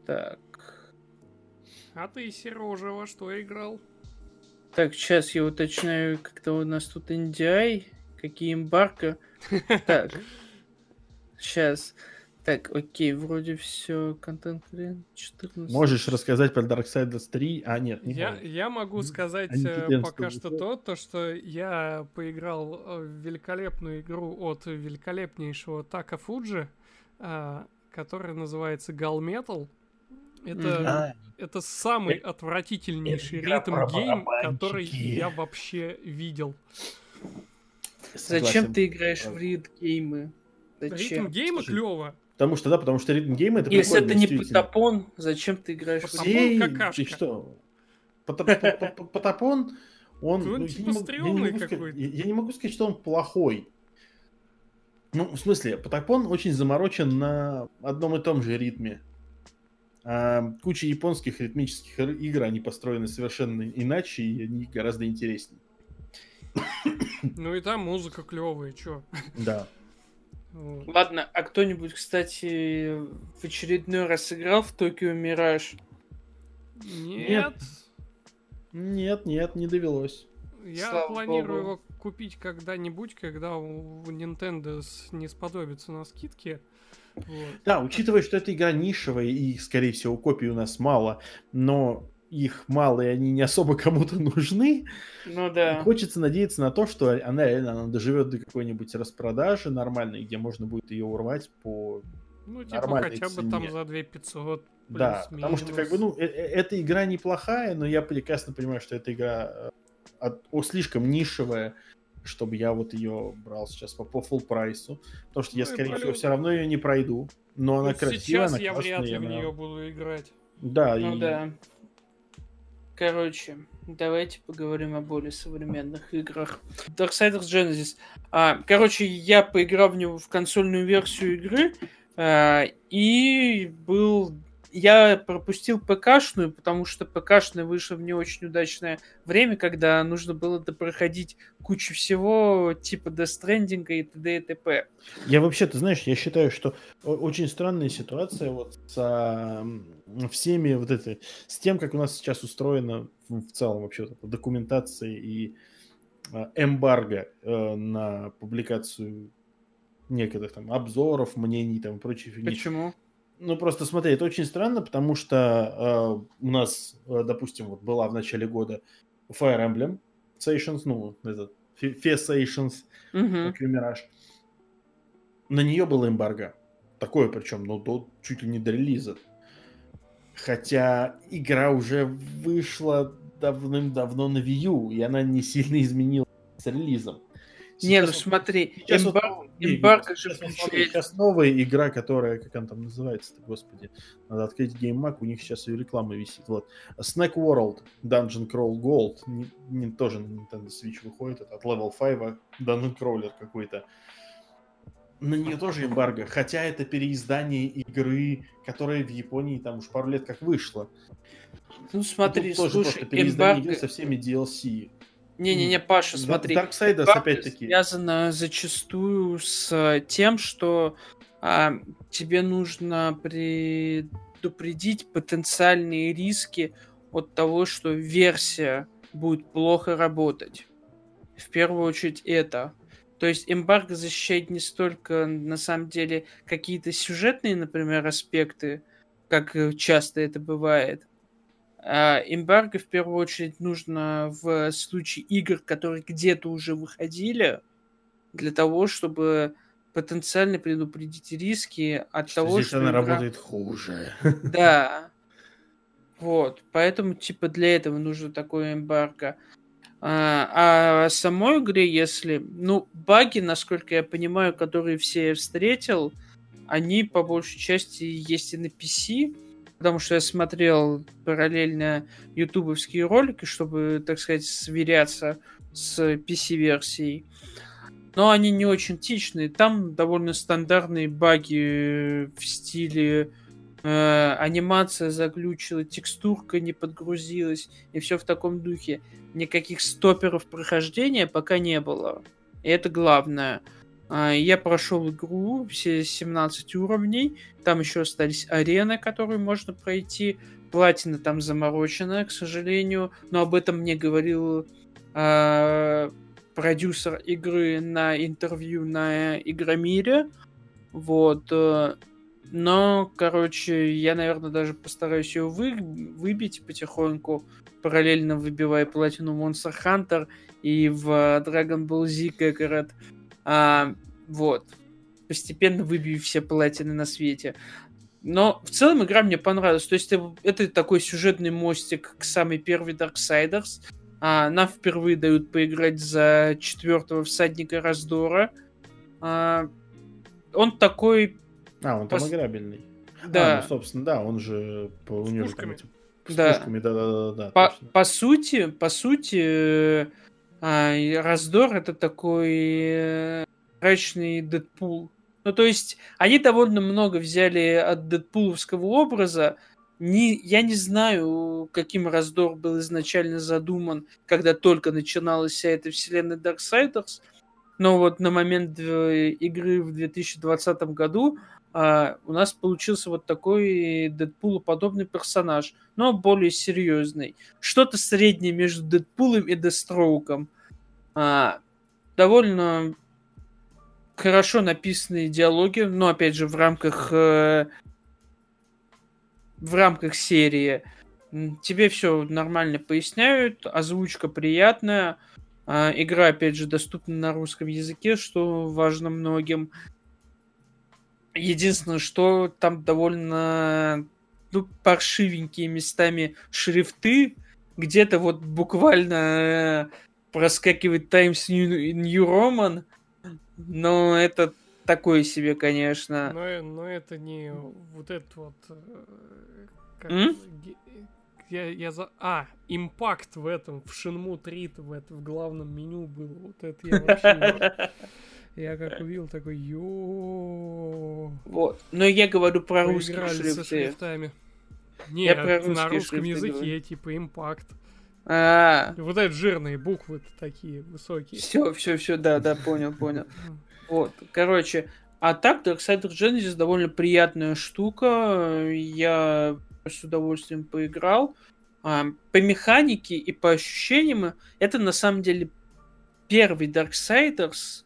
Так. А ты, Сережа, во что играл? Так, сейчас я уточняю, как-то у нас тут NDI, какие эмбарка. Так, сейчас. Так, окей, вроде все, контент 14. Можешь рассказать про Darksiders 3? А, нет, не я, я могу сказать э, пока что то, то, что я поиграл в великолепную игру от великолепнейшего Така Фуджи, а, которая называется Gal Metal. Это, это самый отвратительнейший rhythm game, который я вообще видел. Зачем ты играешь в rhythm game ы? Ритм гейма клево. Потому что, да, потому что rhythm game а это Если это не Patapon, зачем ты играешь в Patapon какашка. Ты что? Patapon, он... Он ну, типа стрёмный какой-то. Я не могу сказать, что он плохой. Ну, в смысле, Patapon очень заморочен на одном и том же ритме. А куча японских ритмических игр, они построены совершенно иначе, и они гораздо интереснее. Ну и там музыка клевая, чё? Да. Ладно, а кто-нибудь, кстати, в очередной раз сыграл в Токио Мираж? Нет. Нет, нет, не довелось. Я Слава планирую Богу. его купить когда-нибудь, когда у Nintendo не сподобится на скидке. Вот. Да, учитывая, что эта игра нишевая и, скорее всего, копий у нас мало, но их мало, и они не особо кому-то нужны. Ну да. Хочется надеяться на то, что она реально она доживет до какой-нибудь распродажи нормальной, где можно будет ее урвать по ну, типа нормальной хотя цене. бы там за 2 500 Да, потому что как бы, ну, э, э, эта игра неплохая, но я прекрасно понимаю, что эта игра э, от, о, слишком нишевая, чтобы я вот ее брал сейчас по, по full прайсу, потому что ну, я, скорее всего, все равно ее не пройду, но вот она красивая, сейчас она я вряд ли в нее буду играть. Да, ну, и... да. Короче, давайте поговорим о более современных играх. Darksiders Genesis. А, короче, я поиграл в него в консольную версию игры а, и был я пропустил ПКшную, потому что ПКшная вышла в не очень удачное время, когда нужно было проходить кучу всего, типа Stranding и т.д. и т.п. Я вообще, ты знаешь, я считаю, что очень странная ситуация вот с всеми вот этой, с тем, как у нас сейчас устроена в целом вообще вот документация и а, эмбарго э, на публикацию некоторых там обзоров, мнений там и прочей фигни. Почему? Ну, просто смотри, это очень странно, потому что э, у нас, э, допустим, вот была в начале года Fire Emblem Stations, ну, этот, Fesations, mm-hmm. Мираж. На нее было эмбарго. Такое причем, ну, до, чуть ли не до релиза. Хотя игра уже вышла давным-давно на Wii U, и она не сильно изменилась с релизом. Не, ну смотри, сейчас эмбар... вот, эмбарго же включает... Сейчас новая игра, которая, как она там называется-то, господи, надо открыть GameMag, у них сейчас ее реклама висит, вот. Snack World Dungeon Crawl Gold, не, не, тоже на Nintendo Switch выходит, это от Level 5, Dungeon Crawler какой-то. На нее тоже эмбарго, хотя это переиздание игры, которая в Японии там уж пару лет как вышла. Ну смотри, слушай, тоже просто переиздание эмбарго... игры со всеми DLC. Не-не-не, Паша, смотри. Darksiders опять-таки. Связано зачастую с тем, что а, тебе нужно предупредить потенциальные риски от того, что версия будет плохо работать. В первую очередь это. То есть эмбарго защищает не столько, на самом деле, какие-то сюжетные, например, аспекты, как часто это бывает, эмбарго в первую очередь нужно в случае игр, которые где-то уже выходили, для того, чтобы потенциально предупредить риски от что того, здесь что она игра... работает хуже. Да. Вот. Поэтому, типа, для этого нужно такое эмбарго. А, а самой игре, если... Ну, баги, насколько я понимаю, которые все встретил, они по большей части есть и на PC, потому что я смотрел параллельно ютубовские ролики, чтобы, так сказать, сверяться с PC-версией. Но они не очень тичные. Там довольно стандартные баги в стиле э, анимация заглючила, текстурка не подгрузилась, и все в таком духе. Никаких стоперов прохождения пока не было. И это главное. А, я прошел игру, все 17 уровней. Там еще остались арены, которые можно пройти. Платина там замороченная, к сожалению. Но об этом мне говорил э, продюсер игры на интервью на Игромире. Вот. Э, но, короче, я, наверное, даже постараюсь ее вы, выбить потихоньку, параллельно выбивая платину Monster Hunter и в Dragon Ball Z Kakarot. А, вот. Постепенно выбью все платины на свете. Но в целом игра мне понравилась. То есть это такой сюжетный мостик к самой первой Darksiders. А, нам впервые дают поиграть за четвертого всадника раздора. А, он такой... А, он там пос... играбельный. Да. А, ну, собственно, да, он же... По, у него же там, с да. пушками, да, да, да, да. По, по сути, по сути, а, раздор это такой э, мрачный Дэдпул. Ну, то есть, они довольно много взяли от Дэдпуловского образа, не, я не знаю, каким раздор был изначально задуман, когда только начиналась вся эта вселенная Darksiders, но вот на момент игры в 2020 году а, у нас получился вот такой Дэдпулу-подобный персонаж, но более серьезный. Что-то среднее между Дэдпулом и Дестроуком. А, довольно хорошо написанные диалоги, но опять же в рамках э, в рамках серии. Тебе все нормально поясняют, озвучка приятная, а, игра, опять же, доступна на русском языке, что важно многим. Единственное, что там довольно ну, паршивенькие местами шрифты, где-то вот буквально э, проскакивает Times New, New Roman, но это такое себе, конечно. Но, но это не вот этот вот э, как, mm? я, я за... А, импакт в этом, в Shenmue 3 в, это, в главном меню был. Вот это я вообще... Я как увидел, такой, ё Вот. Но я говорю про русские шрифты. шрифтами. Нет, я про на русском языке говорю. типа импакт. А, Вот эти жирные буквы такие высокие. Все, все, все, да, да, понял, понял. Вот, короче, а так Darksiders Genesis довольно приятная штука. Я с удовольствием поиграл. А, по механике и по ощущениям это на самом деле первый Darksiders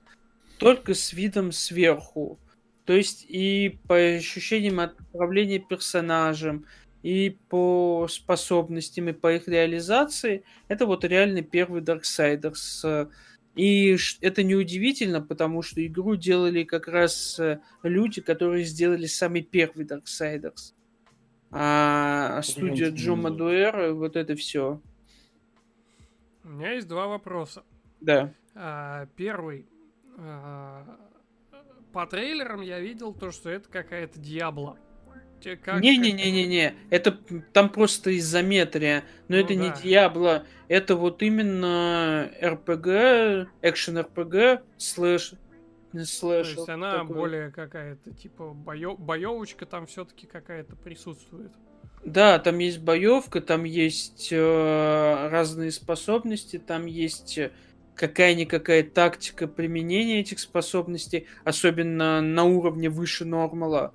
только с видом сверху. То есть и по ощущениям от управления персонажем, и по способностям, и по их реализации, это вот реально первый Darksiders. И это неудивительно, потому что игру делали как раз э, люди, которые сделали самый первый Darksiders. А студия Джо Мадуэр, вот это все. У меня есть два вопроса. Да. А, первый. А, по трейлерам я видел то, что это какая-то Diablo. Не-не-не-не-не, это там просто изометрия, но ну, это да. не Диабло, это вот именно RPG, action RPG, slash, slash. То есть она такой. более какая-то, типа, боё... боевочка там все-таки какая-то присутствует. Да, там есть боевка, там есть э, разные способности, там есть какая-никакая тактика применения этих способностей, особенно на уровне выше нормала.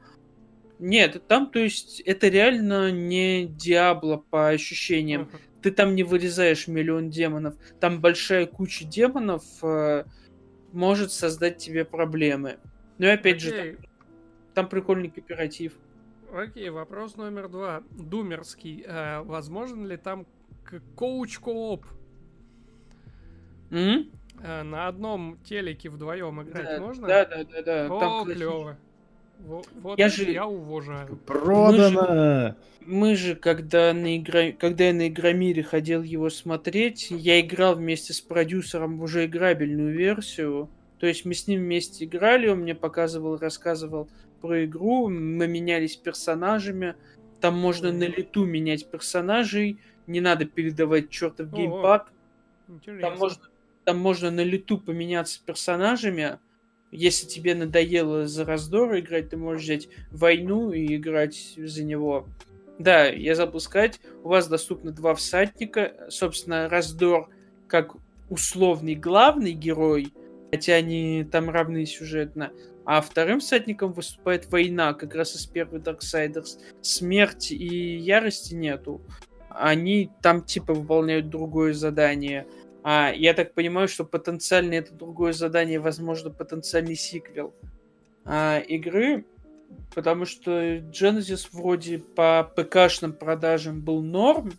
Нет, там, то есть, это реально не Диабло по ощущениям. Uh-huh. Ты там не вырезаешь миллион демонов. Там большая куча демонов, э, может создать тебе проблемы. Ну и опять Окей. же, там, там прикольный кооператив. Окей, вопрос номер два. Думерский. А, возможен ли там couch co-op? Mm? А, на одном телеке вдвоем играть да, можно? Да, да, да, да. О, там клево. Вот я же я уважаю. Продано! Мы же, мы же когда, на игра... когда я на Игромире ходил его смотреть, я играл вместе с продюсером в уже играбельную версию. То есть мы с ним вместе играли, он мне показывал, рассказывал про игру, мы менялись персонажами. Там можно на лету менять персонажей, не надо передавать чертов геймпад. Там можно, там можно на лету поменяться персонажами. Если тебе надоело за раздор играть, ты можешь взять войну и играть за него. Да, я забыл сказать, у вас доступно два всадника. Собственно, раздор как условный главный герой, хотя они там равны сюжетно. А вторым всадником выступает война, как раз из первой Darksiders. Смерти и ярости нету. Они там типа выполняют другое задание. А я так понимаю, что потенциально это другое задание, возможно, потенциальный сиквел а, игры, потому что Genesis вроде по ПК-шным продажам был норм,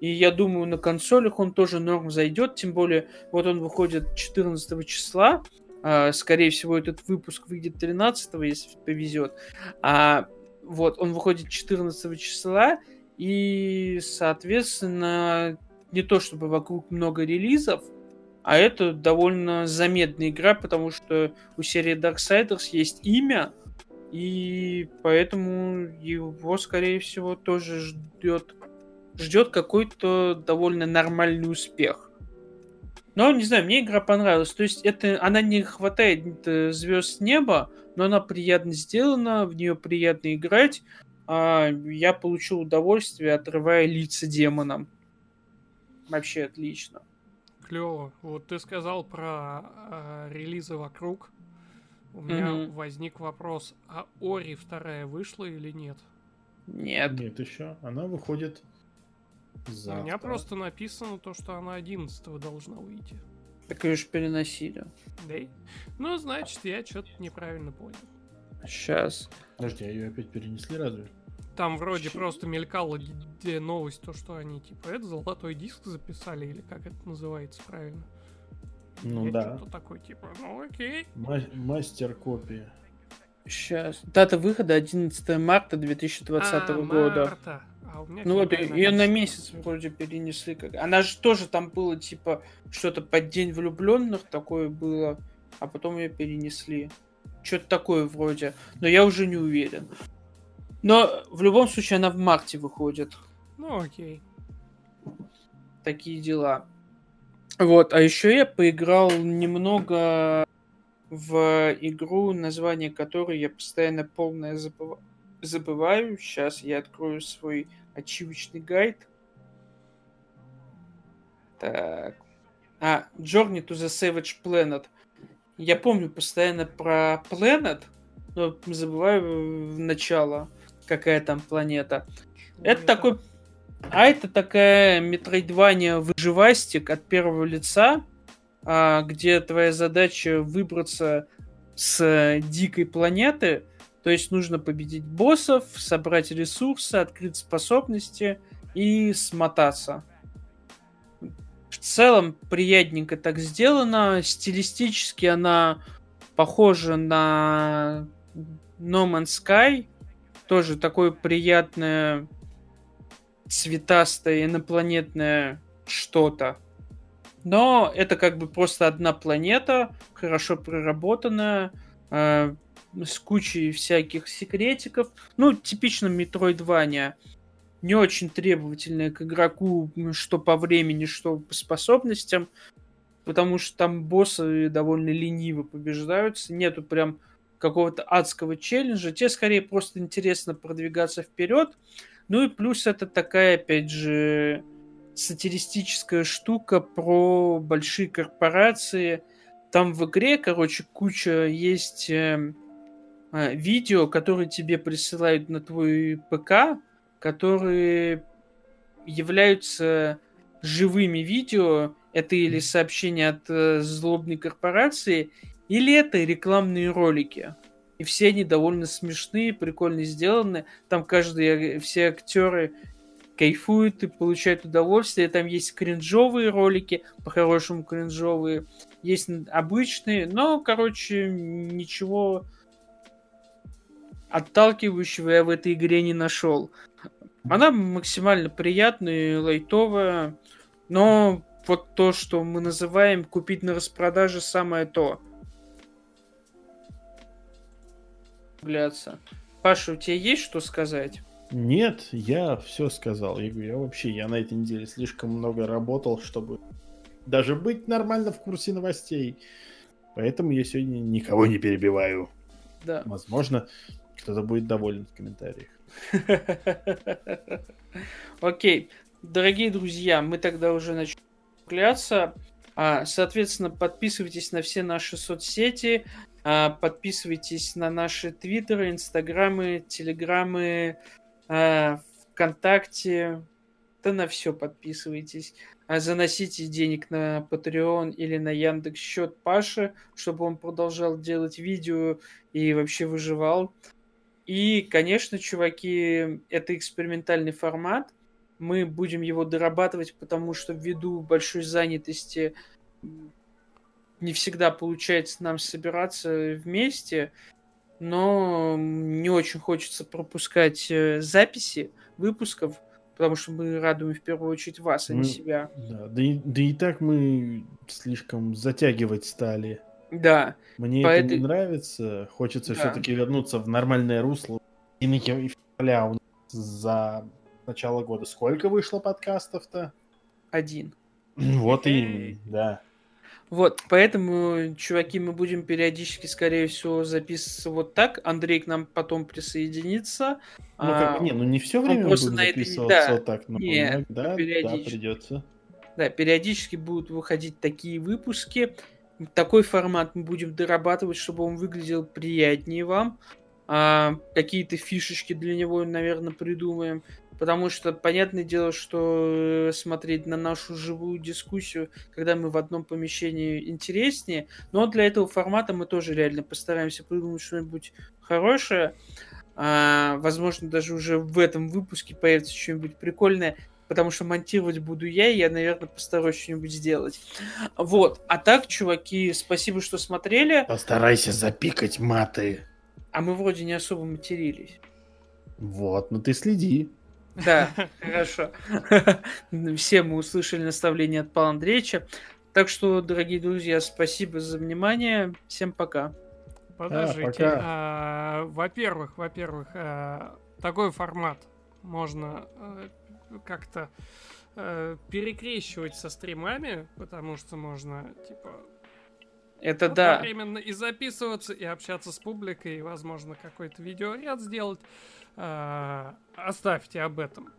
и я думаю, на консолях он тоже норм зайдет, тем более, вот он выходит 14 числа, а, скорее всего, этот выпуск выйдет 13 если повезет. А, вот, он выходит 14 числа, и, соответственно, не то чтобы вокруг много релизов, а это довольно заметная игра, потому что у серии Darksiders есть имя, и поэтому его, скорее всего, тоже ждет, ждет какой-то довольно нормальный успех. Но, не знаю, мне игра понравилась. То есть, это, она не хватает э, звезд с неба, но она приятно сделана, в нее приятно играть. А я получил удовольствие, отрывая лица демонам. Вообще отлично. Клево. Вот ты сказал про э, релизы вокруг. У меня mm-hmm. возник вопрос, а Ори вторая вышла или нет? Нет. Нет еще. Она выходит Завтра. У меня просто написано то, что она 11 должна выйти. Так ее же переносили. Да? Ну, значит, я что-то неправильно понял. Сейчас. Подожди, а ее опять перенесли разве? Там вроде Ч... просто мелькала где новость, то, что они типа это золотой диск записали, или как это называется правильно. Ну я да. Что-то такой, типа, ну окей. Ма- мастер копия. Сейчас. Дата выхода 11 марта 2020 а, года. Марта. А у меня ну вот ее на месяц вроде перенесли. Как... Она же тоже там было типа что-то под день влюбленных такое было, а потом ее перенесли. Что-то такое вроде. Но я уже не уверен. Но в любом случае она в марте выходит. Ну окей. Такие дела. Вот, а еще я поиграл немного в игру, название которой я постоянно полное забыв... забываю. Сейчас я открою свой ачивочный гайд. Так. А, Journey to the Savage Planet. Я помню постоянно про Planet, но забываю в начало, какая там планета. Чего это, такой... А это такая метроидвания выживастик от первого лица, а, где твоя задача выбраться с дикой планеты, то есть нужно победить боссов, собрать ресурсы, открыть способности и смотаться. В целом приятненько так сделано. Стилистически она похожа на No Man's Sky. Тоже такое приятное цветастое инопланетное что-то. Но это как бы просто одна планета, хорошо проработанная, э, с кучей всяких секретиков. Ну, типично Metroidvania. Не очень требовательная к игроку, что по времени, что по способностям. Потому что там боссы довольно лениво побеждаются. Нету прям какого-то адского челленджа. Тебе скорее просто интересно продвигаться вперед. Ну и плюс это такая, опять же, сатиристическая штука про большие корпорации. Там в игре, короче, куча есть э, э, видео, которые тебе присылают на твой ПК, которые являются живыми видео. Это или сообщения от э, злобной корпорации, или это рекламные ролики. И все они довольно смешные, прикольно сделаны. Там каждый, все актеры кайфуют и получают удовольствие. Там есть кринжовые ролики, по-хорошему кринжовые, есть обычные, но, короче, ничего отталкивающего я в этой игре не нашел. Она максимально приятная, лайтовая, но вот то, что мы называем купить на распродаже, самое то. Гляться. Паша, у тебя есть что сказать? Нет, я все сказал. Я говорю, я вообще, я на этой неделе слишком много работал, чтобы даже быть нормально в курсе новостей. Поэтому я сегодня никого не перебиваю. Да. Возможно, кто-то будет доволен в комментариях. Окей. Дорогие друзья, мы тогда уже начнем. А, соответственно, подписывайтесь на все наши соцсети, подписывайтесь на наши твиттеры, инстаграмы, телеграммы, а, ВКонтакте, да на все подписывайтесь. Заносите денег на Patreon или на Яндекс счет Паши, чтобы он продолжал делать видео и вообще выживал. И, конечно, чуваки, это экспериментальный формат. Мы будем его дорабатывать, потому что ввиду большой занятости не всегда получается нам собираться вместе, но не очень хочется пропускать э, записи выпусков, потому что мы радуем в первую очередь вас, а не себя. Да, да, и, да и так мы слишком затягивать стали. Да. Мне По это этой... не нравится. Хочется да. все-таки вернуться в нормальное русло. И на февраля у нас за начало года сколько вышло подкастов-то? Один. Вот и да. Вот, поэтому, чуваки, мы будем периодически, скорее всего, записываться вот так. Андрей к нам потом присоединится. Ну, как, а, не, ну не все время мы будем записываться да, вот так, но нет, да, да, придется. Да, периодически будут выходить такие выпуски такой формат мы будем дорабатывать, чтобы он выглядел приятнее вам. А, какие-то фишечки для него, наверное, придумаем. Потому что, понятное дело, что э, смотреть на нашу живую дискуссию, когда мы в одном помещении, интереснее. Но для этого формата мы тоже реально постараемся придумать что-нибудь хорошее. А, возможно, даже уже в этом выпуске появится что-нибудь прикольное потому что монтировать буду я, и я, наверное, постараюсь что-нибудь сделать. Вот. А так, чуваки, спасибо, что смотрели. Постарайся запикать маты. А мы вроде не особо матерились. Вот, ну ты следи. Да, хорошо. Все мы услышали наставление от Павла Андреевича. Так что, дорогие друзья, спасибо за внимание. Всем пока. Подождите. А, а, во-первых, во-первых, а, такой формат можно а, как-то перекрещивать со стримами, потому что можно, типа, это да. Одновременно и записываться, и общаться с публикой, и, возможно, какой-то видеоряд сделать. Э, оставьте об этом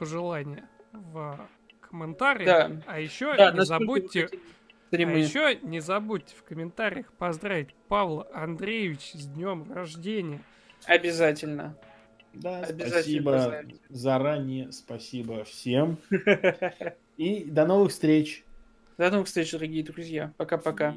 пожелание в комментариях. Да. А еще да, не забудьте... А еще не забудьте в комментариях поздравить Павла Андреевича с днем рождения. Обязательно. Да, спасибо заранее, спасибо всем. И до новых встреч. До новых встреч, дорогие друзья. Пока-пока.